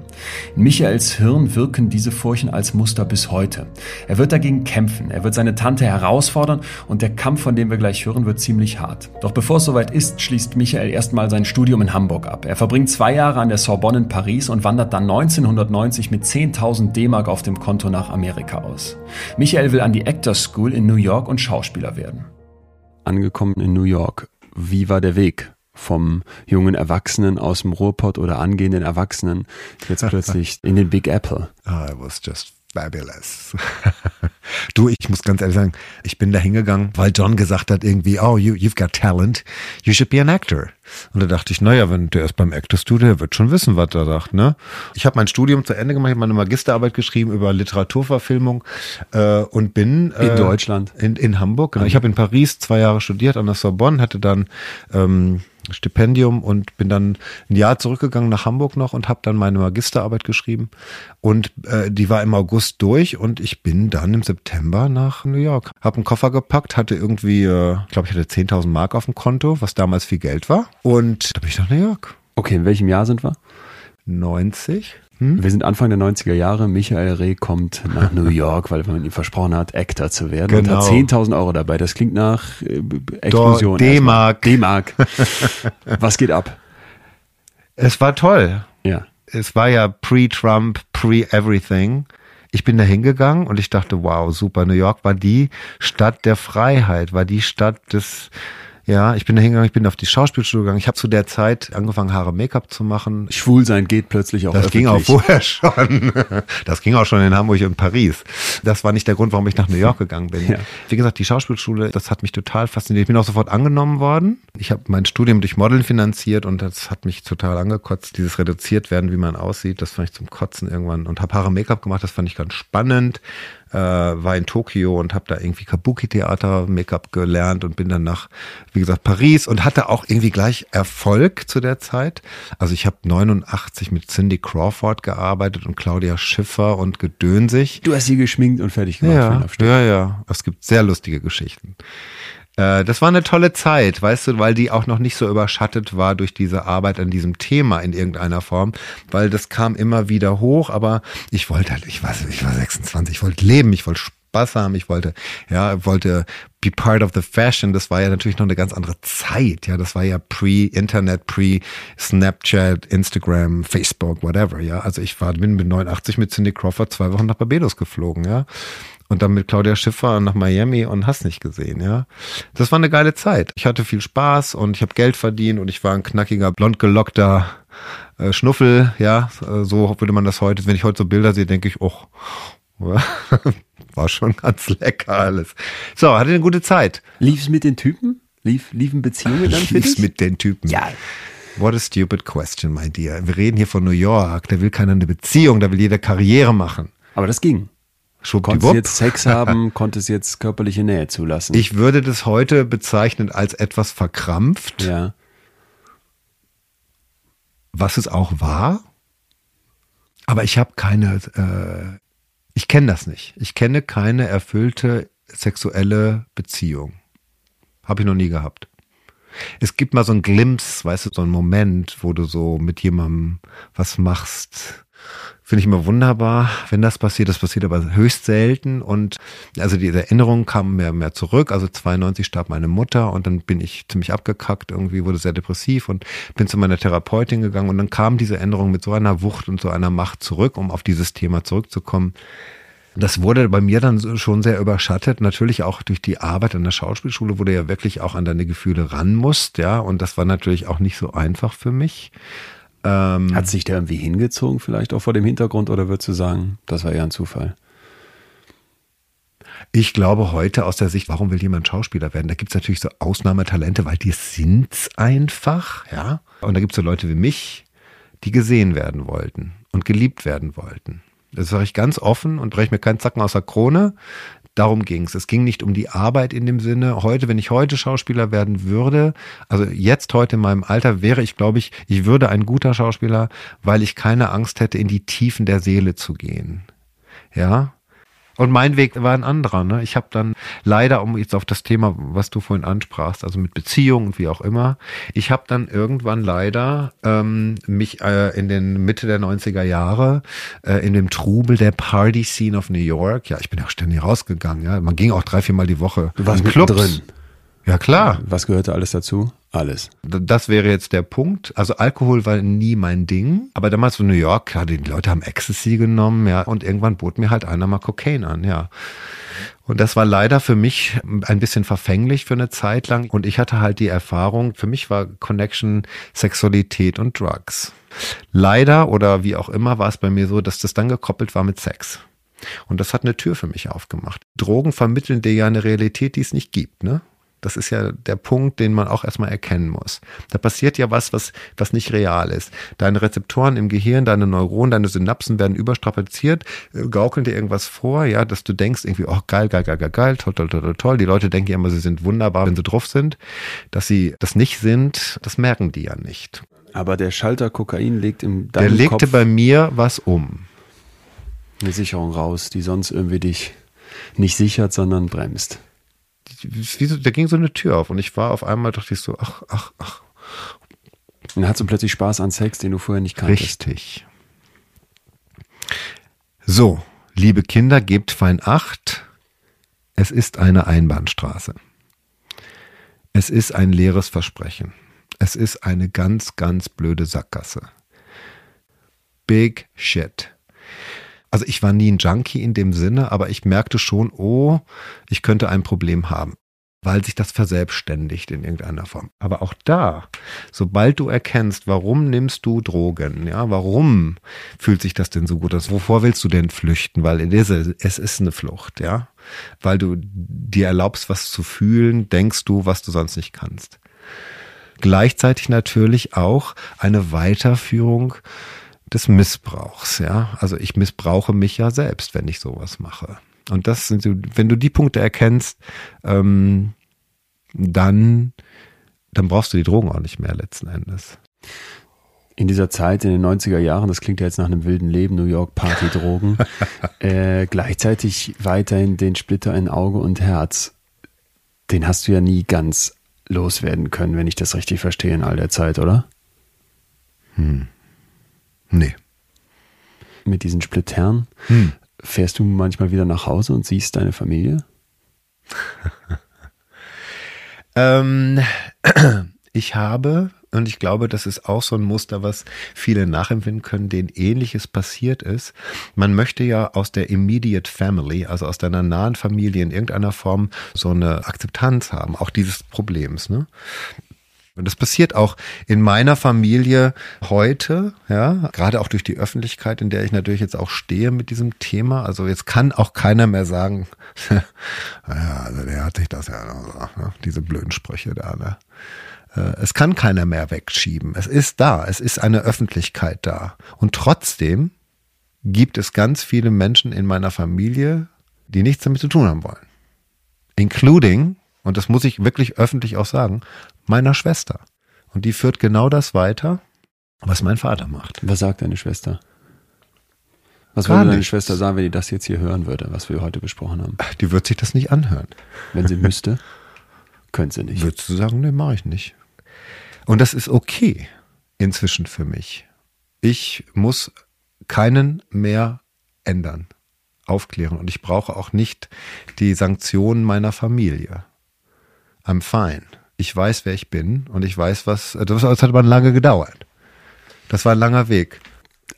In Michaels Hirn wirken diese Furchen als Muster bis heute. Er wird dagegen kämpfen, er wird seine Tante herausfordern und der Kampf, von dem wir gleich hören, wird ziemlich hart. Doch bevor es soweit ist, schließt Michael erstmal sein Studium in Hamburg ab. Er verbringt zwei Jahre an der Sorbonne in Paris und wandert dann 1990 mit 10.000 D-Mark auf dem Konto nach Amerika aus. Michael will an die Actors School in New York und Schauspieler werden angekommen in New York. Wie war der Weg vom jungen Erwachsenen aus dem Ruhrpott oder angehenden Erwachsenen jetzt plötzlich in den Big Apple? Oh, it was just fabulous. du, ich muss ganz ehrlich sagen, ich bin da hingegangen, weil John gesagt hat irgendwie, oh, you, you've got talent, you should be an actor. Und da dachte ich, naja, wenn der ist beim Actor Studio, der wird schon wissen, was er sagt, ne? Ich habe mein Studium zu Ende gemacht, ich habe meine Magisterarbeit geschrieben über Literaturverfilmung äh, und bin äh, in Deutschland, in, in Hamburg. Genau. Ich habe in Paris zwei Jahre studiert an der Sorbonne, hatte dann ähm, Stipendium und bin dann ein Jahr zurückgegangen nach Hamburg noch und habe dann meine Magisterarbeit geschrieben. Und äh, die war im August durch und ich bin dann im September nach New York. Hab einen Koffer gepackt, hatte irgendwie, äh, ich glaube, ich hatte 10.000 Mark auf dem Konto, was damals viel Geld war. Und da bin ich nach New York. Okay, in welchem Jahr sind wir? 90. Hm? Wir sind Anfang der 90er Jahre. Michael Reh kommt nach New York, weil man ihm versprochen hat, Actor zu werden genau. und hat 10.000 genau. Euro dabei. Das klingt nach äh, Explosion. D-Mark. D-Mark. Was geht ab? Es war toll. Ja. Es war ja pre-Trump, pre-everything. Ich bin da hingegangen und ich dachte, wow, super. New York war die Stadt der Freiheit, war die Stadt des, Ja, ich bin da hingegangen, ich bin auf die Schauspielschule gegangen. Ich habe zu der Zeit angefangen, Haare Make-up zu machen. Schwul sein geht plötzlich auch Das öffentlich. ging auch vorher schon. Das ging auch schon in Hamburg und Paris. Das war nicht der Grund, warum ich nach New York gegangen bin. Ja. Wie gesagt, die Schauspielschule, das hat mich total fasziniert. Ich bin auch sofort angenommen worden. Ich habe mein Studium durch Modeln finanziert und das hat mich total angekotzt. Dieses reduziert werden, wie man aussieht, das fand ich zum Kotzen irgendwann. Und habe Haare Make-up gemacht, das fand ich ganz spannend. Äh, war in Tokio und habe da irgendwie Kabuki-Theater Make-up gelernt und bin dann nach, wie gesagt, Paris und hatte auch irgendwie gleich Erfolg zu der Zeit. Also ich habe 89 mit Cindy Crawford gearbeitet und Claudia Schiffer und Gedönsig. Du hast sie geschminkt und fertig gemacht. Ja, ja, ja. Es gibt sehr lustige Geschichten. Äh, Das war eine tolle Zeit, weißt du, weil die auch noch nicht so überschattet war durch diese Arbeit an diesem Thema in irgendeiner Form, weil das kam immer wieder hoch, aber ich wollte halt, ich war, ich war 26, ich wollte leben, ich wollte Spaß haben, ich wollte, ja, wollte be part of the fashion. Das war ja natürlich noch eine ganz andere Zeit, ja, das war ja pre-Internet, pre-Snapchat, Instagram, Facebook, whatever, ja. Also ich war, bin mit 89 mit Cindy Crawford zwei Wochen nach Barbados geflogen, ja und dann mit Claudia Schiffer nach Miami und hast nicht gesehen, ja. Das war eine geile Zeit. Ich hatte viel Spaß und ich habe Geld verdient und ich war ein knackiger, blond gelockter äh, Schnuffel, ja. Äh, So würde man das heute, wenn ich heute so Bilder sehe, denke ich, oh, war schon ganz lecker alles. So, hatte eine gute Zeit. Lief's mit den Typen? Lief, liefen Beziehungen dann für Lief's dich? mit den Typen. Ja. What a stupid question, my dear. Wir reden hier von New York. Da will keiner eine Beziehung, da will jeder Karriere machen. Aber das ging. Konntest Schwuppdiwupp. jetzt Sex haben, konntest jetzt körperliche Nähe zulassen. Ich würde das heute bezeichnen als etwas verkrampft, ja. was es auch war. Aber ich habe keine, äh, ich kenne das nicht. Ich kenne keine erfüllte sexuelle Beziehung. Habe ich noch nie gehabt. Es gibt mal so ein Glimpse, weißt du, so einen Moment, wo du so mit jemandem was machst. Finde ich immer wunderbar, wenn das passiert. Das passiert aber höchst selten. Und also diese Erinnerungen kamen mehr, mehr zurück. Also 92 starb meine Mutter und dann bin ich ziemlich abgekackt, irgendwie wurde sehr depressiv und bin zu meiner Therapeutin gegangen. Und dann kam diese Erinnerung mit so einer Wucht und so einer Macht zurück, um auf dieses Thema zurückzukommen. Das wurde bei mir dann schon sehr überschattet, natürlich auch durch die Arbeit an der Schauspielschule, wo du ja wirklich auch an deine Gefühle ran musst, ja. Und das war natürlich auch nicht so einfach für mich. Ähm, Hat sich der irgendwie hingezogen, vielleicht auch vor dem Hintergrund, oder würdest du sagen, das war eher ein Zufall? Ich glaube heute aus der Sicht, warum will jemand Schauspieler werden? Da gibt's natürlich so Ausnahmetalente, weil die sind's einfach, ja. Und da gibt's so Leute wie mich, die gesehen werden wollten und geliebt werden wollten. Das sage ich ganz offen und breche mir keinen Zacken aus der Krone. Darum ging's. Es ging nicht um die Arbeit in dem Sinne. Heute, wenn ich heute Schauspieler werden würde, also jetzt heute in meinem Alter, wäre ich, glaube ich, ich würde ein guter Schauspieler, weil ich keine Angst hätte, in die Tiefen der Seele zu gehen. Ja, und mein Weg war ein anderer. Ne? Ich habe dann leider, um jetzt auf das Thema, was du vorhin ansprachst, also mit Beziehungen und wie auch immer, ich habe dann irgendwann leider ähm, mich äh, in den Mitte der 90er Jahre äh, in dem Trubel der Party Scene of New York, ja, ich bin ja auch ständig rausgegangen, ja, man ging auch drei, viermal die Woche Du warst in Clubs. mittendrin. Ja, klar. Was gehörte alles dazu? Alles. Das wäre jetzt der Punkt. Also Alkohol war nie mein Ding. Aber damals in New York, ja, die Leute haben Ecstasy genommen, ja. Und irgendwann bot mir halt einer mal Cocaine an, ja. Und das war leider für mich ein bisschen verfänglich für eine Zeit lang. Und ich hatte halt die Erfahrung, für mich war Connection Sexualität und Drugs. Leider oder wie auch immer war es bei mir so, dass das dann gekoppelt war mit Sex. Und das hat eine Tür für mich aufgemacht. Drogen vermitteln dir ja eine Realität, die es nicht gibt, ne? Das ist ja der Punkt, den man auch erstmal erkennen muss. Da passiert ja was, was, was nicht real ist. Deine Rezeptoren im Gehirn, deine Neuronen, deine Synapsen werden überstrapaziert, äh, gaukeln dir irgendwas vor, ja, dass du denkst irgendwie, oh geil, geil, geil, geil, geil, toll, toll, toll, toll, toll. Die Leute denken ja immer, sie sind wunderbar, wenn sie drauf sind. Dass sie das nicht sind, das merken die ja nicht. Aber der Schalter Kokain legt im Der deinem legte Kopf bei mir was um. eine Sicherung raus, die sonst irgendwie dich nicht sichert, sondern bremst. So, da ging so eine Tür auf und ich war auf einmal, dachte ich so, ach, ach, ach, Und dann hast du plötzlich Spaß an Sex, den du vorher nicht kanntest. Richtig. So, liebe Kinder, gebt fein Acht. Es ist eine Einbahnstraße. Es ist ein leeres Versprechen. Es ist eine ganz, ganz blöde Sackgasse. Big shit. Also ich war nie ein Junkie in dem Sinne, aber ich merkte schon, oh, ich könnte ein Problem haben. weil sich das verselbstständigt in irgendeiner Form. Aber auch da, sobald du erkennst, warum nimmst du Drogen, ja, warum fühlt sich das denn so gut aus? Wovor willst du denn flüchten? Weil es ist eine Flucht, ja. Weil du dir erlaubst, was zu fühlen, denkst du, was du sonst nicht kannst. Gleichzeitig natürlich auch eine Weiterführung des Missbrauchs, ja. Also ich missbrauche mich ja selbst, wenn ich sowas mache. Und das sind wenn du die Punkte erkennst, ähm, dann, dann brauchst du die Drogen auch nicht mehr letzten Endes. In dieser Zeit, in den 90er Jahren, das klingt ja jetzt nach einem wilden Leben, New York Party, Drogen, äh, gleichzeitig weiterhin den Splitter in Auge und Herz, den hast du ja nie ganz loswerden können, wenn ich das richtig verstehe in all der Zeit, oder? Hm. Nee. Mit diesen Splittern. Hm. Fährst du manchmal wieder nach Hause und siehst deine Familie? ähm, ich habe, und ich glaube, das ist auch so ein Muster, was viele nachempfinden können, denen ähnliches passiert ist. Man möchte ja aus der immediate family, also aus deiner nahen Familie in irgendeiner Form so eine Akzeptanz haben, auch dieses Problems. Ne? Und das passiert auch in meiner Familie heute, ja, gerade auch durch die Öffentlichkeit, in der ich natürlich jetzt auch stehe mit diesem Thema. Also jetzt kann auch keiner mehr sagen, ja, also der hat sich das ja, ne, diese blöden Sprüche da, ne? Äh, es kann keiner mehr wegschieben. Es ist da. Es ist eine Öffentlichkeit da. Und trotzdem gibt es ganz viele Menschen in meiner Familie, die nichts damit zu tun haben wollen. Including, und das muss ich wirklich öffentlich auch sagen, meiner Schwester. Und die führt genau das weiter, was mein Vater macht. Was sagt deine Schwester? Was Gar würde deine nichts. Schwester sagen, wenn die das jetzt hier hören würde, was wir heute besprochen haben? Die wird sich das nicht anhören. Wenn sie müsste, könnte sie nicht. Würdest du sagen, nee, mache ich nicht. Und das ist okay inzwischen für mich. Ich muss keinen mehr ändern, aufklären. Und ich brauche auch nicht die Sanktionen meiner Familie. I'm fine ich weiß, wer ich bin und ich weiß, was. Das hat aber lange gedauert. Das war ein langer Weg.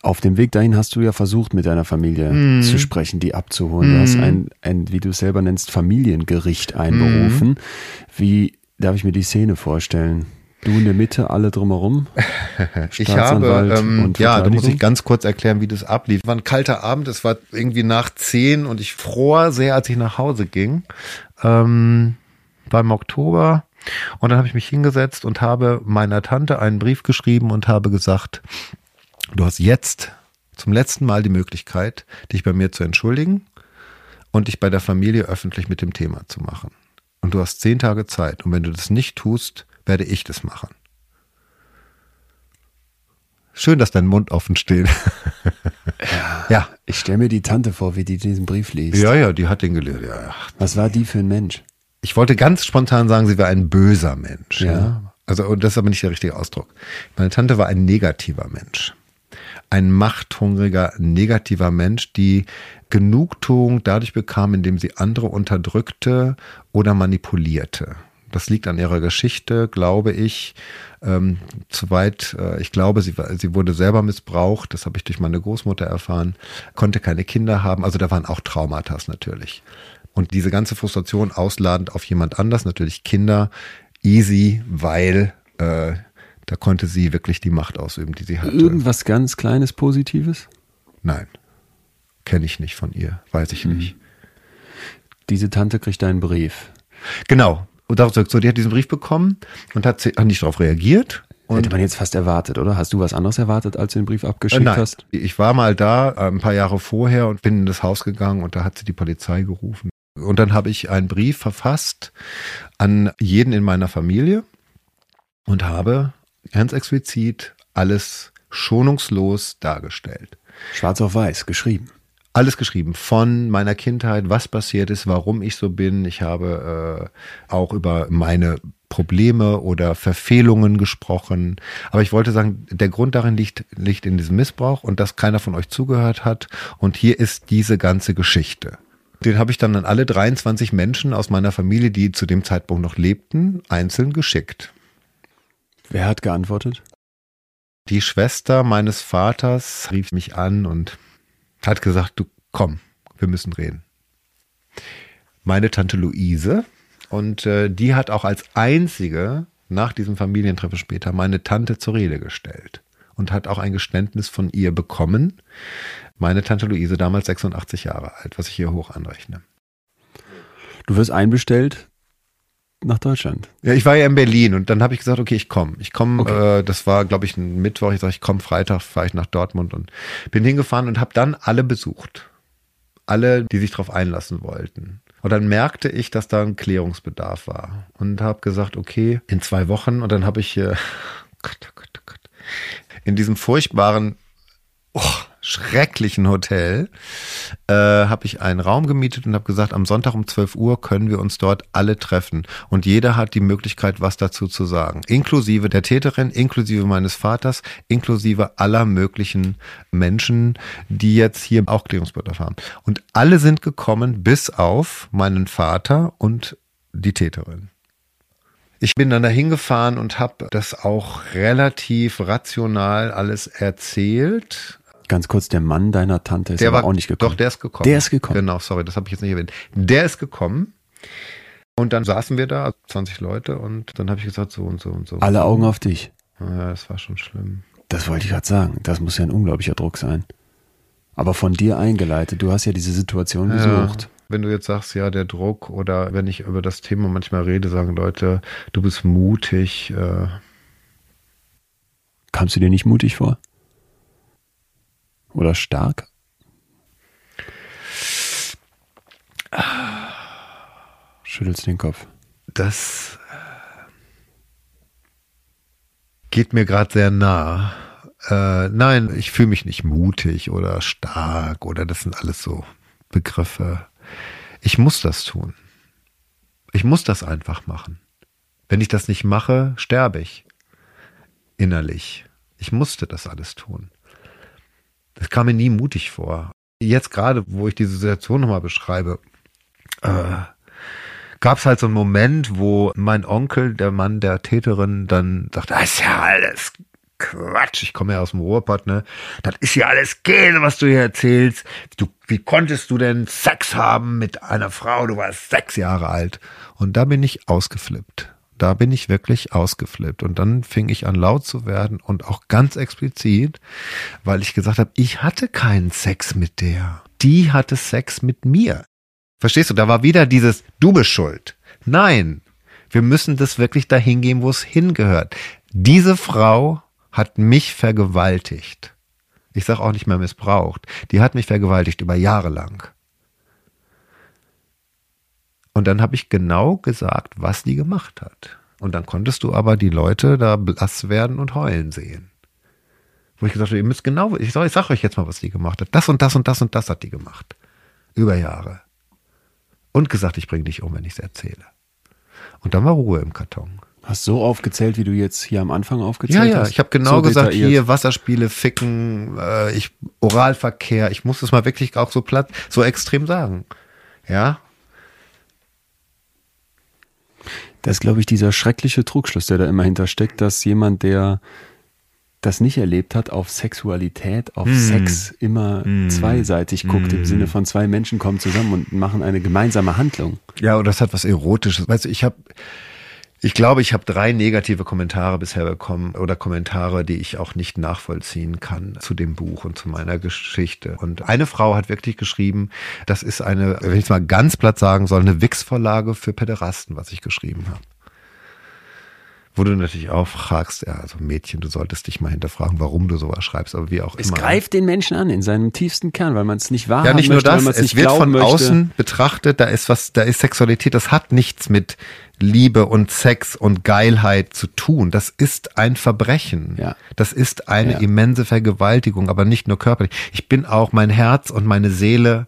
Auf dem Weg dahin hast du ja versucht, mit deiner Familie mm. zu sprechen, die abzuholen. Mm. Du hast mhm. ein, ein, wie du es selber nennst, Familiengericht einberufen. Mm. Wie darf ich mir die Szene vorstellen? Du in der Mitte, alle drumherum. ich habe, ähm, ja, da muss ich ganz kurz erklären, wie das ablief. Es war ein kalter Abend, es war irgendwie nach zehn und ich fror sehr, als ich nach Hause ging. Ähm, war im Oktober und dann habe ich mich hingesetzt und habe meiner Tante einen Brief geschrieben und habe gesagt, du hast jetzt zum letzten Mal die Möglichkeit, dich bei mir zu entschuldigen und dich bei der Familie öffentlich mit dem Thema zu machen. Und du hast zehn Tage Zeit. Und wenn du das nicht tust, werde ich das machen. Schön, dass dein Mund offen steht. Ja. ja. Ich stelle mir die Tante vor, wie die diesen Brief liest. Ja, ja, die hat den gelesen. Ja. Was war die für ein Mensch? Ich wollte ganz spontan sagen, sie war ein böser Mensch. Ja. ja. Also, und das ist aber nicht der richtige Ausdruck. Meine Tante war ein negativer Mensch. Ein machthungriger, negativer Mensch, die Genugtuung dadurch bekam, indem sie andere unterdrückte oder manipulierte. Das liegt an ihrer Geschichte, glaube ich. Ähm, zu weit, äh, ich glaube, sie, sie wurde selber missbraucht, das habe ich durch meine Großmutter erfahren, konnte keine Kinder haben, also da waren auch Traumata natürlich. Und diese ganze Frustration ausladend auf jemand anders, natürlich Kinder, easy, weil äh, da konnte sie wirklich die Macht ausüben, die sie hatte. Irgendwas ganz Kleines Positives? Nein. Kenne ich nicht von ihr, weiß ich mhm. nicht. Diese Tante kriegt einen Brief. Genau. Und darauf zurück. So, die hat diesen Brief bekommen und hat, hat nicht darauf reagiert. Und Hätte man jetzt fast erwartet, oder? Hast du was anderes erwartet, als du den Brief abgeschickt äh, nein. hast? Ich war mal da, äh, ein paar Jahre vorher und bin in das Haus gegangen und da hat sie die Polizei gerufen. Und dann habe ich einen Brief verfasst an jeden in meiner Familie und habe ganz explizit alles schonungslos dargestellt. Schwarz auf weiß geschrieben. Alles geschrieben von meiner Kindheit, was passiert ist, warum ich so bin. Ich habe äh, auch über meine Probleme oder Verfehlungen gesprochen. Aber ich wollte sagen, der Grund darin liegt, liegt in diesem Missbrauch und dass keiner von euch zugehört hat. Und hier ist diese ganze Geschichte. Den habe ich dann an alle 23 Menschen aus meiner Familie, die zu dem Zeitpunkt noch lebten, einzeln geschickt. Wer hat geantwortet? Die Schwester meines Vaters rief mich an und hat gesagt, du komm, wir müssen reden. Meine Tante Luise Und äh, die hat auch als einzige nach diesem Familientreffen später meine Tante zur Rede gestellt und hat auch ein Geständnis von ihr bekommen. Meine Tante Luise, damals 86 Jahre alt, was ich hier hoch anrechne. Du wirst einbestellt nach Deutschland. Ja, ich war ja in Berlin und dann habe ich gesagt, okay, ich komme. Ich komme, Okay. äh, das war, glaube ich, ein Mittwoch. Ich sage, ich komme Freitag, fahre ich nach Dortmund und bin hingefahren und habe dann alle besucht. Alle, die sich darauf einlassen wollten. Und dann merkte ich, dass da ein Klärungsbedarf war. Und habe gesagt, okay, in zwei Wochen. Und dann habe ich, äh, Gott, oh Gott, oh Gott, in diesem furchtbaren, oh, schrecklichen Hotel äh, habe ich einen Raum gemietet und habe gesagt, am Sonntag um 12 Uhr können wir uns dort alle treffen. Und jeder hat die Möglichkeit, was dazu zu sagen. Inklusive der Täterin, inklusive meines Vaters, inklusive aller möglichen Menschen, die jetzt hier auch Klärungsbedarf haben. Und alle sind gekommen, bis auf meinen Vater und die Täterin. Ich bin dann dahin gefahren und habe das auch relativ rational alles erzählt. Ganz kurz, der Mann deiner Tante ist Der war auch nicht gekommen. Doch, der ist gekommen. Der ist gekommen. Genau, sorry, das habe ich jetzt nicht erwähnt. Der ist gekommen. Und dann saßen wir da, 20 Leute, und dann habe ich gesagt, so und so und so. Alle Augen auf dich. Ja, das war schon schlimm. Das wollte ich gerade sagen. Das muss ja ein unglaublicher Druck sein. Aber von dir eingeleitet. Du hast ja diese Situation besucht. Wenn du jetzt sagst, ja, der Druck oder wenn ich über das Thema manchmal rede, sagen Leute, du bist mutig. Äh, Kamst du dir nicht mutig vor? Oder stark? Schüttelst den Kopf. das äh, geht mir gerade sehr nah. Äh, nein, ich fühle mich nicht mutig oder stark oder das sind alles so Begriffe. Ich muss das tun. Ich muss das einfach machen. Wenn ich das nicht mache, sterbe ich. Innerlich. Ich musste das alles tun. Das kam mir nie mutig vor. Jetzt gerade, wo ich diese Situation nochmal beschreibe, äh, gab es halt so einen Moment, wo mein Onkel, der Mann der Täterin, dann sagt, das ist ja alles Quatsch. Ich komme ja aus dem Ruhrpott, ne? Das ist ja alles Käse, was du hier erzählst. Du, wie konntest du denn Sex haben mit einer Frau? Du warst sechs Jahre alt. Und da bin ich ausgeflippt. Da bin ich wirklich ausgeflippt. Und dann fing ich an laut zu werden und auch ganz explizit, weil ich gesagt habe, ich hatte keinen Sex mit der. Die hatte Sex mit mir. Verstehst du? Da war wieder dieses, du bist schuld. Nein, wir müssen das wirklich dahin gehen, wo es hingehört. Diese Frau hat mich vergewaltigt. Ich sage auch nicht mehr missbraucht. Die hat mich vergewaltigt über Jahre lang. Und dann habe ich genau gesagt, was die gemacht hat. Und dann konntest du aber die Leute da blass werden und heulen sehen. Wo ich gesagt habe, ihr müsst genau, ich sage sag euch jetzt mal, was die gemacht hat. Das und das und das und das hat die gemacht. Über Jahre. Und gesagt, ich bringe dich um, wenn ich es erzähle. Und dann war Ruhe im Karton. Hast so aufgezählt, wie du jetzt hier am Anfang Ja, aufgezählt ja, hast? ich habe genau So gesagt, detailliert. hier Wasserspiele, Ficken, äh, ich Oralverkehr, ich muss das mal wirklich auch so platt, so extrem sagen. Ja, Das ist, glaube ich, dieser schreckliche Trugschluss, der da immer hintersteckt, dass jemand, der das nicht erlebt hat, auf Sexualität, auf Sex immer zweiseitig guckt, im Sinne von zwei Menschen kommen zusammen und machen eine gemeinsame Handlung. Ja, und das hat was Erotisches. Weißt du, ich habe, ich glaube, ich habe drei negative Kommentare bisher bekommen oder Kommentare, die ich auch nicht nachvollziehen kann zu dem Buch und zu meiner Geschichte. Und eine Frau hat wirklich geschrieben, das ist eine, wenn ich es mal ganz platt sagen soll, eine Wix-Vorlage für Pederasten, was ich geschrieben habe. Wo du natürlich auch fragst, ja, also Mädchen, du solltest dich mal hinterfragen, warum du sowas schreibst, aber wie auch Es immer. greift den Menschen an in seinem tiefsten Kern, weil man es nicht wahrhaben Ja, nicht nur möchte, das, weil man es es wird von möchte. außen betrachtet, da ist was, da ist Sexualität, das hat nichts mit Liebe und Sex und Geilheit zu tun. Das ist ein Verbrechen. Ja. Das ist eine Ja. immense Vergewaltigung, aber nicht nur körperlich. Ich bin auch mein Herz und meine Seele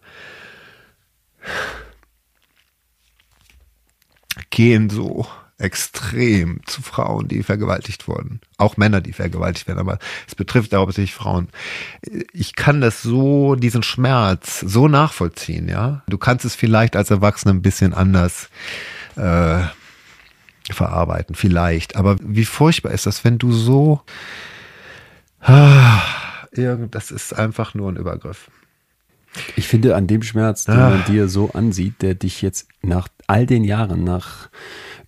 gehen so extrem zu Frauen, die vergewaltigt wurden. Auch Männer, die vergewaltigt werden, aber es betrifft hauptsächlich Frauen. Ich kann das so, diesen Schmerz so nachvollziehen, ja. Du kannst es vielleicht als Erwachsener ein bisschen anders äh, verarbeiten, vielleicht. Aber wie furchtbar ist das, wenn du so, ah, irgend, das ist einfach nur ein Übergriff. Ich finde an dem Schmerz, den Ah. man dir so ansieht, der dich jetzt nach all den Jahren, nach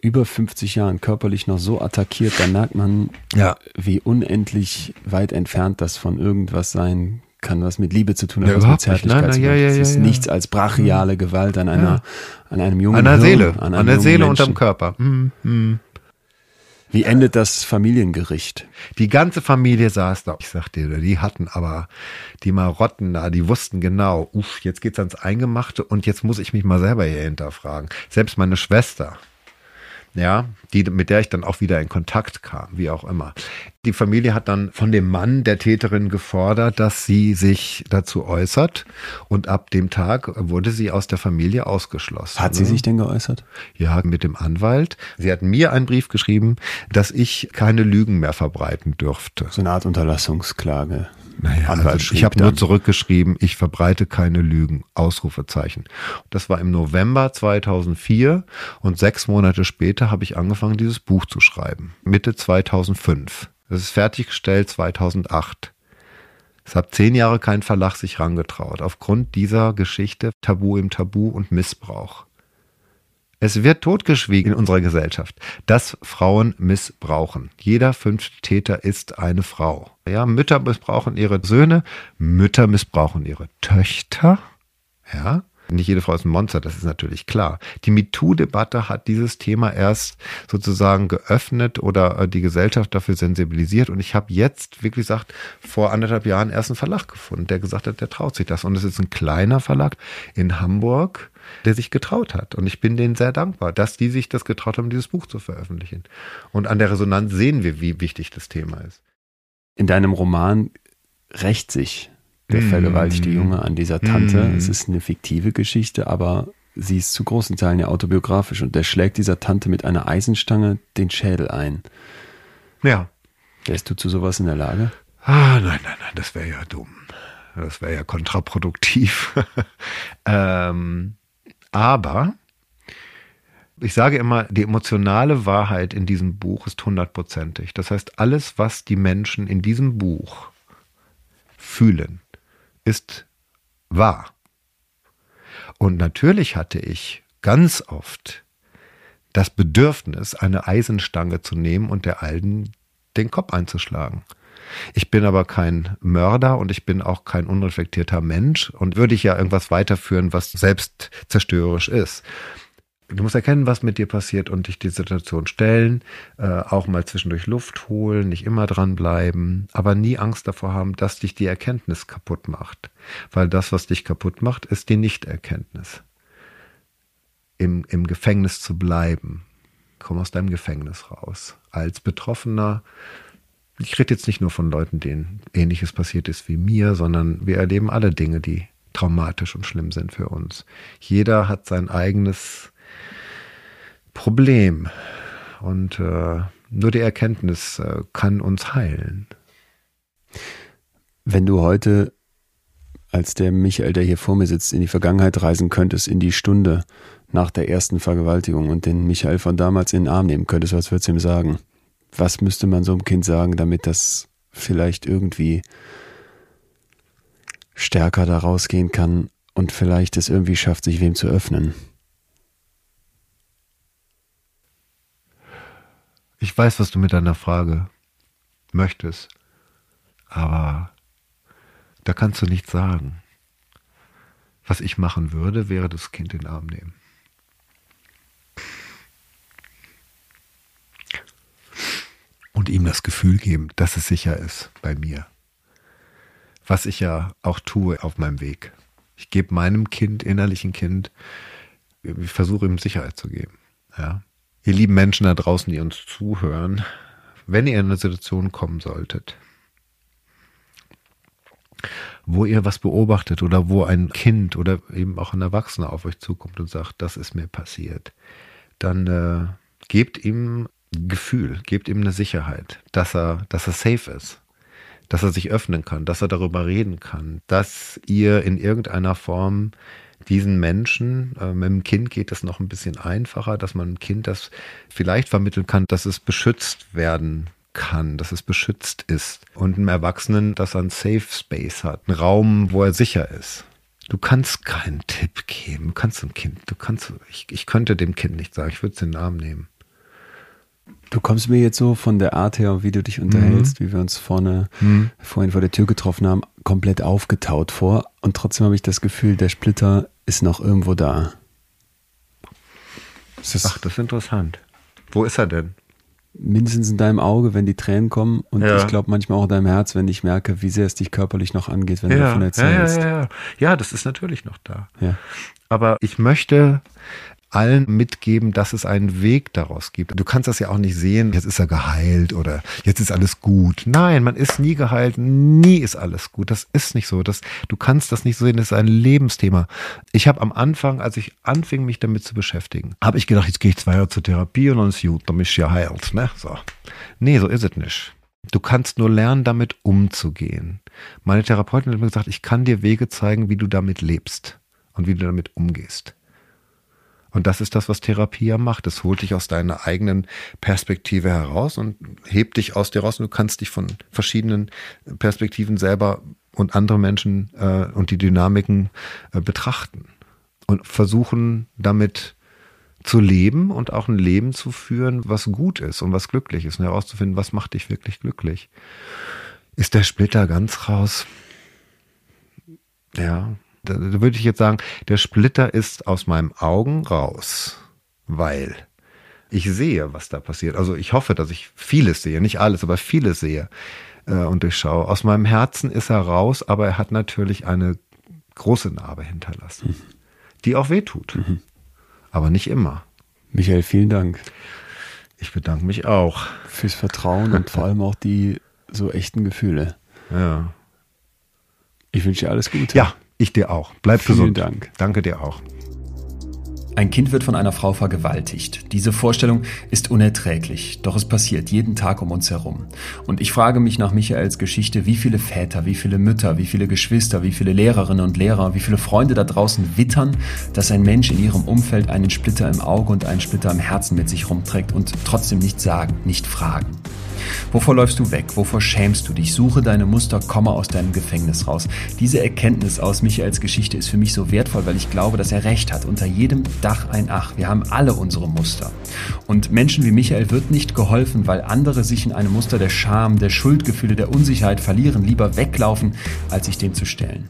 über 50 Jahren körperlich noch so attackiert, da merkt man, Ja. wie unendlich weit entfernt das von irgendwas sein kann, was mit Liebe zu tun hat, Ja, was mit nicht. Zärtlichkeit zu tun hat. Es ist nichts als brachiale Gewalt an einer, an einem jungen An der Hirn, Seele, an, an, der Seele Menschen. unterm Körper. Mhm. Mhm. Wie endet das Familiengericht? Die ganze Familie saß da. Ich sag dir, die hatten aber die Marotten da, die wussten genau, uff, jetzt geht's ans Eingemachte und jetzt muss ich mich mal selber hier hinterfragen. Selbst meine Schwester, ja, die, mit der ich dann auch wieder in Kontakt kam, wie auch immer. Die Familie hat dann von dem Mann der Täterin gefordert, dass sie sich dazu äußert und ab dem Tag wurde sie aus der Familie ausgeschlossen. Hat sie ne? sich denn geäußert? Ja, mit dem Anwalt. Sie hat mir einen Brief geschrieben, dass ich keine Lügen mehr verbreiten dürfte. So eine Art Unterlassungsklage. Naja, also ich habe nur zurückgeschrieben, ich verbreite keine Lügen. Ausrufezeichen. Das war im November 2004 und sechs Monate später habe ich angefangen, dieses Buch zu schreiben. Mitte 2005. Das ist fertiggestellt 2008. Es hat zehn Jahre kein Verlag sich rangetraut. Aufgrund dieser Geschichte Tabu im Tabu und Missbrauch. Es wird totgeschwiegen in unserer Gesellschaft, dass Frauen missbrauchen. Jeder fünfte Täter ist eine Frau. Ja, Mütter missbrauchen ihre Söhne, Mütter missbrauchen ihre Töchter. Ja, nicht jede Frau ist ein Monster, das ist natürlich klar. Die MeToo-Debatte hat dieses Thema erst sozusagen geöffnet oder äh, die Gesellschaft dafür sensibilisiert. Und ich habe jetzt wirklich gesagt, vor anderthalb Jahren erst einen Verlag gefunden, der gesagt hat, der traut sich das. Und es ist ein kleiner Verlag in Hamburg, der sich getraut hat. Und ich bin denen sehr dankbar, dass die sich das getraut haben, dieses Buch zu veröffentlichen. Und an der Resonanz sehen wir, wie wichtig das Thema ist. In deinem Roman rächt sich der Mm. vergewaltigte Junge an dieser Tante. Mm. Es ist eine fiktive Geschichte, aber sie ist zu großen Teilen ja autobiografisch und der schlägt dieser Tante mit einer Eisenstange den Schädel ein. Ja. Wärst du zu sowas in der Lage? Ah, nein, nein, nein, das wäre ja dumm. Das wäre ja kontraproduktiv. ähm, aber ich sage immer, die emotionale Wahrheit in diesem Buch ist hundertprozentig. Das heißt, alles, was die Menschen in diesem Buch fühlen, ist wahr. Und natürlich hatte ich ganz oft das Bedürfnis, eine Eisenstange zu nehmen und der Alten den Kopf einzuschlagen. Ich bin aber kein Mörder und ich bin auch kein unreflektierter Mensch und würde ich ja irgendwas weiterführen, was selbst zerstörerisch ist. Du musst erkennen, was mit dir passiert und dich die Situation stellen, äh, auch mal zwischendurch Luft holen, nicht immer dranbleiben, aber nie Angst davor haben, dass dich die Erkenntnis kaputt macht. Weil das, was dich kaputt macht, ist die Nichterkenntnis. Im, Im Gefängnis zu bleiben. Komm aus deinem Gefängnis raus. Als Betroffener ich rede jetzt nicht nur von Leuten, denen ähnliches passiert ist wie mir, sondern wir erleben alle Dinge, die traumatisch und schlimm sind für uns. Jeder hat sein eigenes Problem und äh, nur die Erkenntnis äh, kann uns heilen. Wenn du heute als der Michael, der hier vor mir sitzt, in die Vergangenheit reisen könntest, in die Stunde nach der ersten Vergewaltigung und den Michael von damals in den Arm nehmen könntest, was würdest du ihm sagen? Was müsste man so einem Kind sagen, damit das vielleicht irgendwie stärker da rausgehen kann und vielleicht es irgendwie schafft, sich wem zu öffnen? Ich weiß, was du mit deiner Frage möchtest, aber da kannst du nichts sagen. Was ich machen würde, wäre das Kind in den Arm nehmen. Und ihm das Gefühl geben, dass es sicher ist bei mir. Was ich ja auch tue auf meinem Weg. Ich gebe meinem Kind, innerlichen Kind, ich versuche ihm Sicherheit zu geben. Ja. Ihr lieben Menschen da draußen, die uns zuhören, wenn ihr in eine Situation kommen solltet, wo ihr was beobachtet oder wo ein Kind oder eben auch ein Erwachsener auf euch zukommt und sagt, das ist mir passiert, dann äh, gebt ihm Gefühl, gebt ihm eine Sicherheit, dass er, dass er safe ist, dass er sich öffnen kann, dass er darüber reden kann, dass ihr in irgendeiner Form diesen Menschen, äh, mit dem Kind geht es noch ein bisschen einfacher, dass man dem Kind das vielleicht vermitteln kann, dass es beschützt werden kann, dass es beschützt ist. Und einem Erwachsenen, dass er einen Safe Space hat, einen Raum, wo er sicher ist. Du kannst keinen Tipp geben. Du kannst dem Kind, du kannst, ich, ich könnte dem Kind nicht sagen, ich würde den Namen nehmen. Du kommst mir jetzt so von der Art her, wie du dich unterhältst, mhm. wie wir uns vorne, mhm. vorhin vor der Tür getroffen haben, komplett aufgetaut vor. Und trotzdem habe ich das Gefühl, der Splitter ist noch irgendwo da. Das Ach, das ist interessant. Wo ist er denn? Mindestens in deinem Auge, wenn die Tränen kommen. Und ja. ich glaube manchmal auch in deinem Herz, wenn ich merke, wie sehr es dich körperlich noch angeht, wenn ja, du davon erzählst. Ja, ja, ja. ja, das ist natürlich noch da. Ja. Aber ich möchte allen mitgeben, dass es einen Weg daraus gibt. Du kannst das ja auch nicht sehen, jetzt ist er geheilt oder jetzt ist alles gut. Nein, man ist nie geheilt, nie ist alles gut. Das ist nicht so. Das, du kannst das nicht so sehen, das ist ein Lebensthema. Ich habe am Anfang, als ich anfing, mich damit zu beschäftigen, habe ich gedacht, jetzt gehe ich zwei Jahre zur Therapie und dann ist gut, dann ist ja heilt. Ne? So. Nee, so ist es nicht. Du kannst nur lernen, damit umzugehen. Meine Therapeutin hat mir gesagt, ich kann dir Wege zeigen, wie du damit lebst und wie du damit umgehst. Und das ist das, was Therapie ja macht. Es holt dich aus deiner eigenen Perspektive heraus und hebt dich aus dir raus und du kannst dich von verschiedenen Perspektiven selber und andere Menschen äh, und die Dynamiken äh, betrachten und versuchen damit zu leben und auch ein Leben zu führen, was gut ist und was glücklich ist und herauszufinden, was macht dich wirklich glücklich. Ist der Splitter ganz raus? Ja, da, da würde ich jetzt sagen, der Splitter ist aus meinen Augen raus, weil ich sehe, was da passiert. Also ich hoffe, dass ich vieles sehe, nicht alles, aber vieles sehe äh, und durchschaue. Aus meinem Herzen ist er raus, aber er hat natürlich eine große Narbe hinterlassen, mhm. die auch wehtut, mhm. aber nicht immer. Michael, vielen Dank. Ich bedanke mich auch. Fürs Vertrauen und vor allem auch die so echten Gefühle. Ja. Ich wünsche dir alles Gute. Ja, ich dir auch. Bleib Vielen gesund. Dank. Danke dir auch. Ein Kind wird von einer Frau vergewaltigt. Diese Vorstellung ist unerträglich, doch es passiert jeden Tag um uns herum. Und ich frage mich nach Michaels Geschichte, wie viele Väter, wie viele Mütter, wie viele Geschwister, wie viele Lehrerinnen und Lehrer, wie viele Freunde da draußen wittern, dass ein Mensch in ihrem Umfeld einen Splitter im Auge und einen Splitter im Herzen mit sich rumträgt und trotzdem nicht sagen, nicht fragen. Wovor läufst du weg? Wovor schämst du dich? Suche deine Muster, komme aus deinem Gefängnis raus. Diese Erkenntnis aus Michaels Geschichte ist für mich so wertvoll, weil ich glaube, dass er recht hat. Unter jedem Dach ein Ach. Wir haben alle unsere Muster. Und Menschen wie Michael wird nicht geholfen, weil andere sich in einem Muster der Scham, der Schuldgefühle, der Unsicherheit verlieren, lieber weglaufen, als sich dem zu stellen.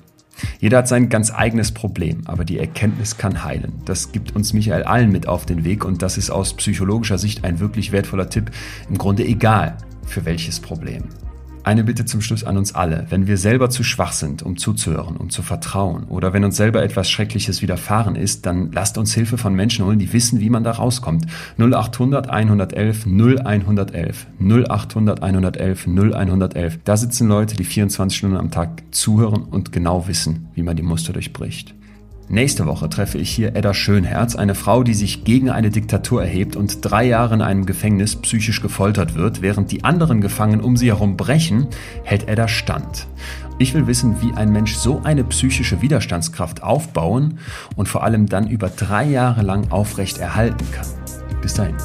Jeder hat sein ganz eigenes Problem, aber die Erkenntnis kann heilen. Das gibt uns Michael allen mit auf den Weg und das ist aus psychologischer Sicht ein wirklich wertvoller Tipp. Im Grunde egal, für welches Problem. Eine Bitte zum Schluss an uns alle. Wenn wir selber zu schwach sind, um zuzuhören, um zu vertrauen, oder wenn uns selber etwas Schreckliches widerfahren ist, dann lasst uns Hilfe von Menschen holen, die wissen, wie man da rauskommt. 0800 111 0111 0800 111 0111. Da sitzen Leute, die 24 Stunden am Tag zuhören und genau wissen, wie man die Muster durchbricht. Nächste Woche treffe ich hier Edda Schönherz, eine Frau, die sich gegen eine Diktatur erhebt und drei Jahre in einem Gefängnis psychisch gefoltert wird. Während die anderen Gefangenen um sie herum brechen, hält Edda stand. Ich will wissen, wie ein Mensch so eine psychische Widerstandskraft aufbauen und vor allem dann über drei Jahre lang aufrecht erhalten kann. Bis dahin.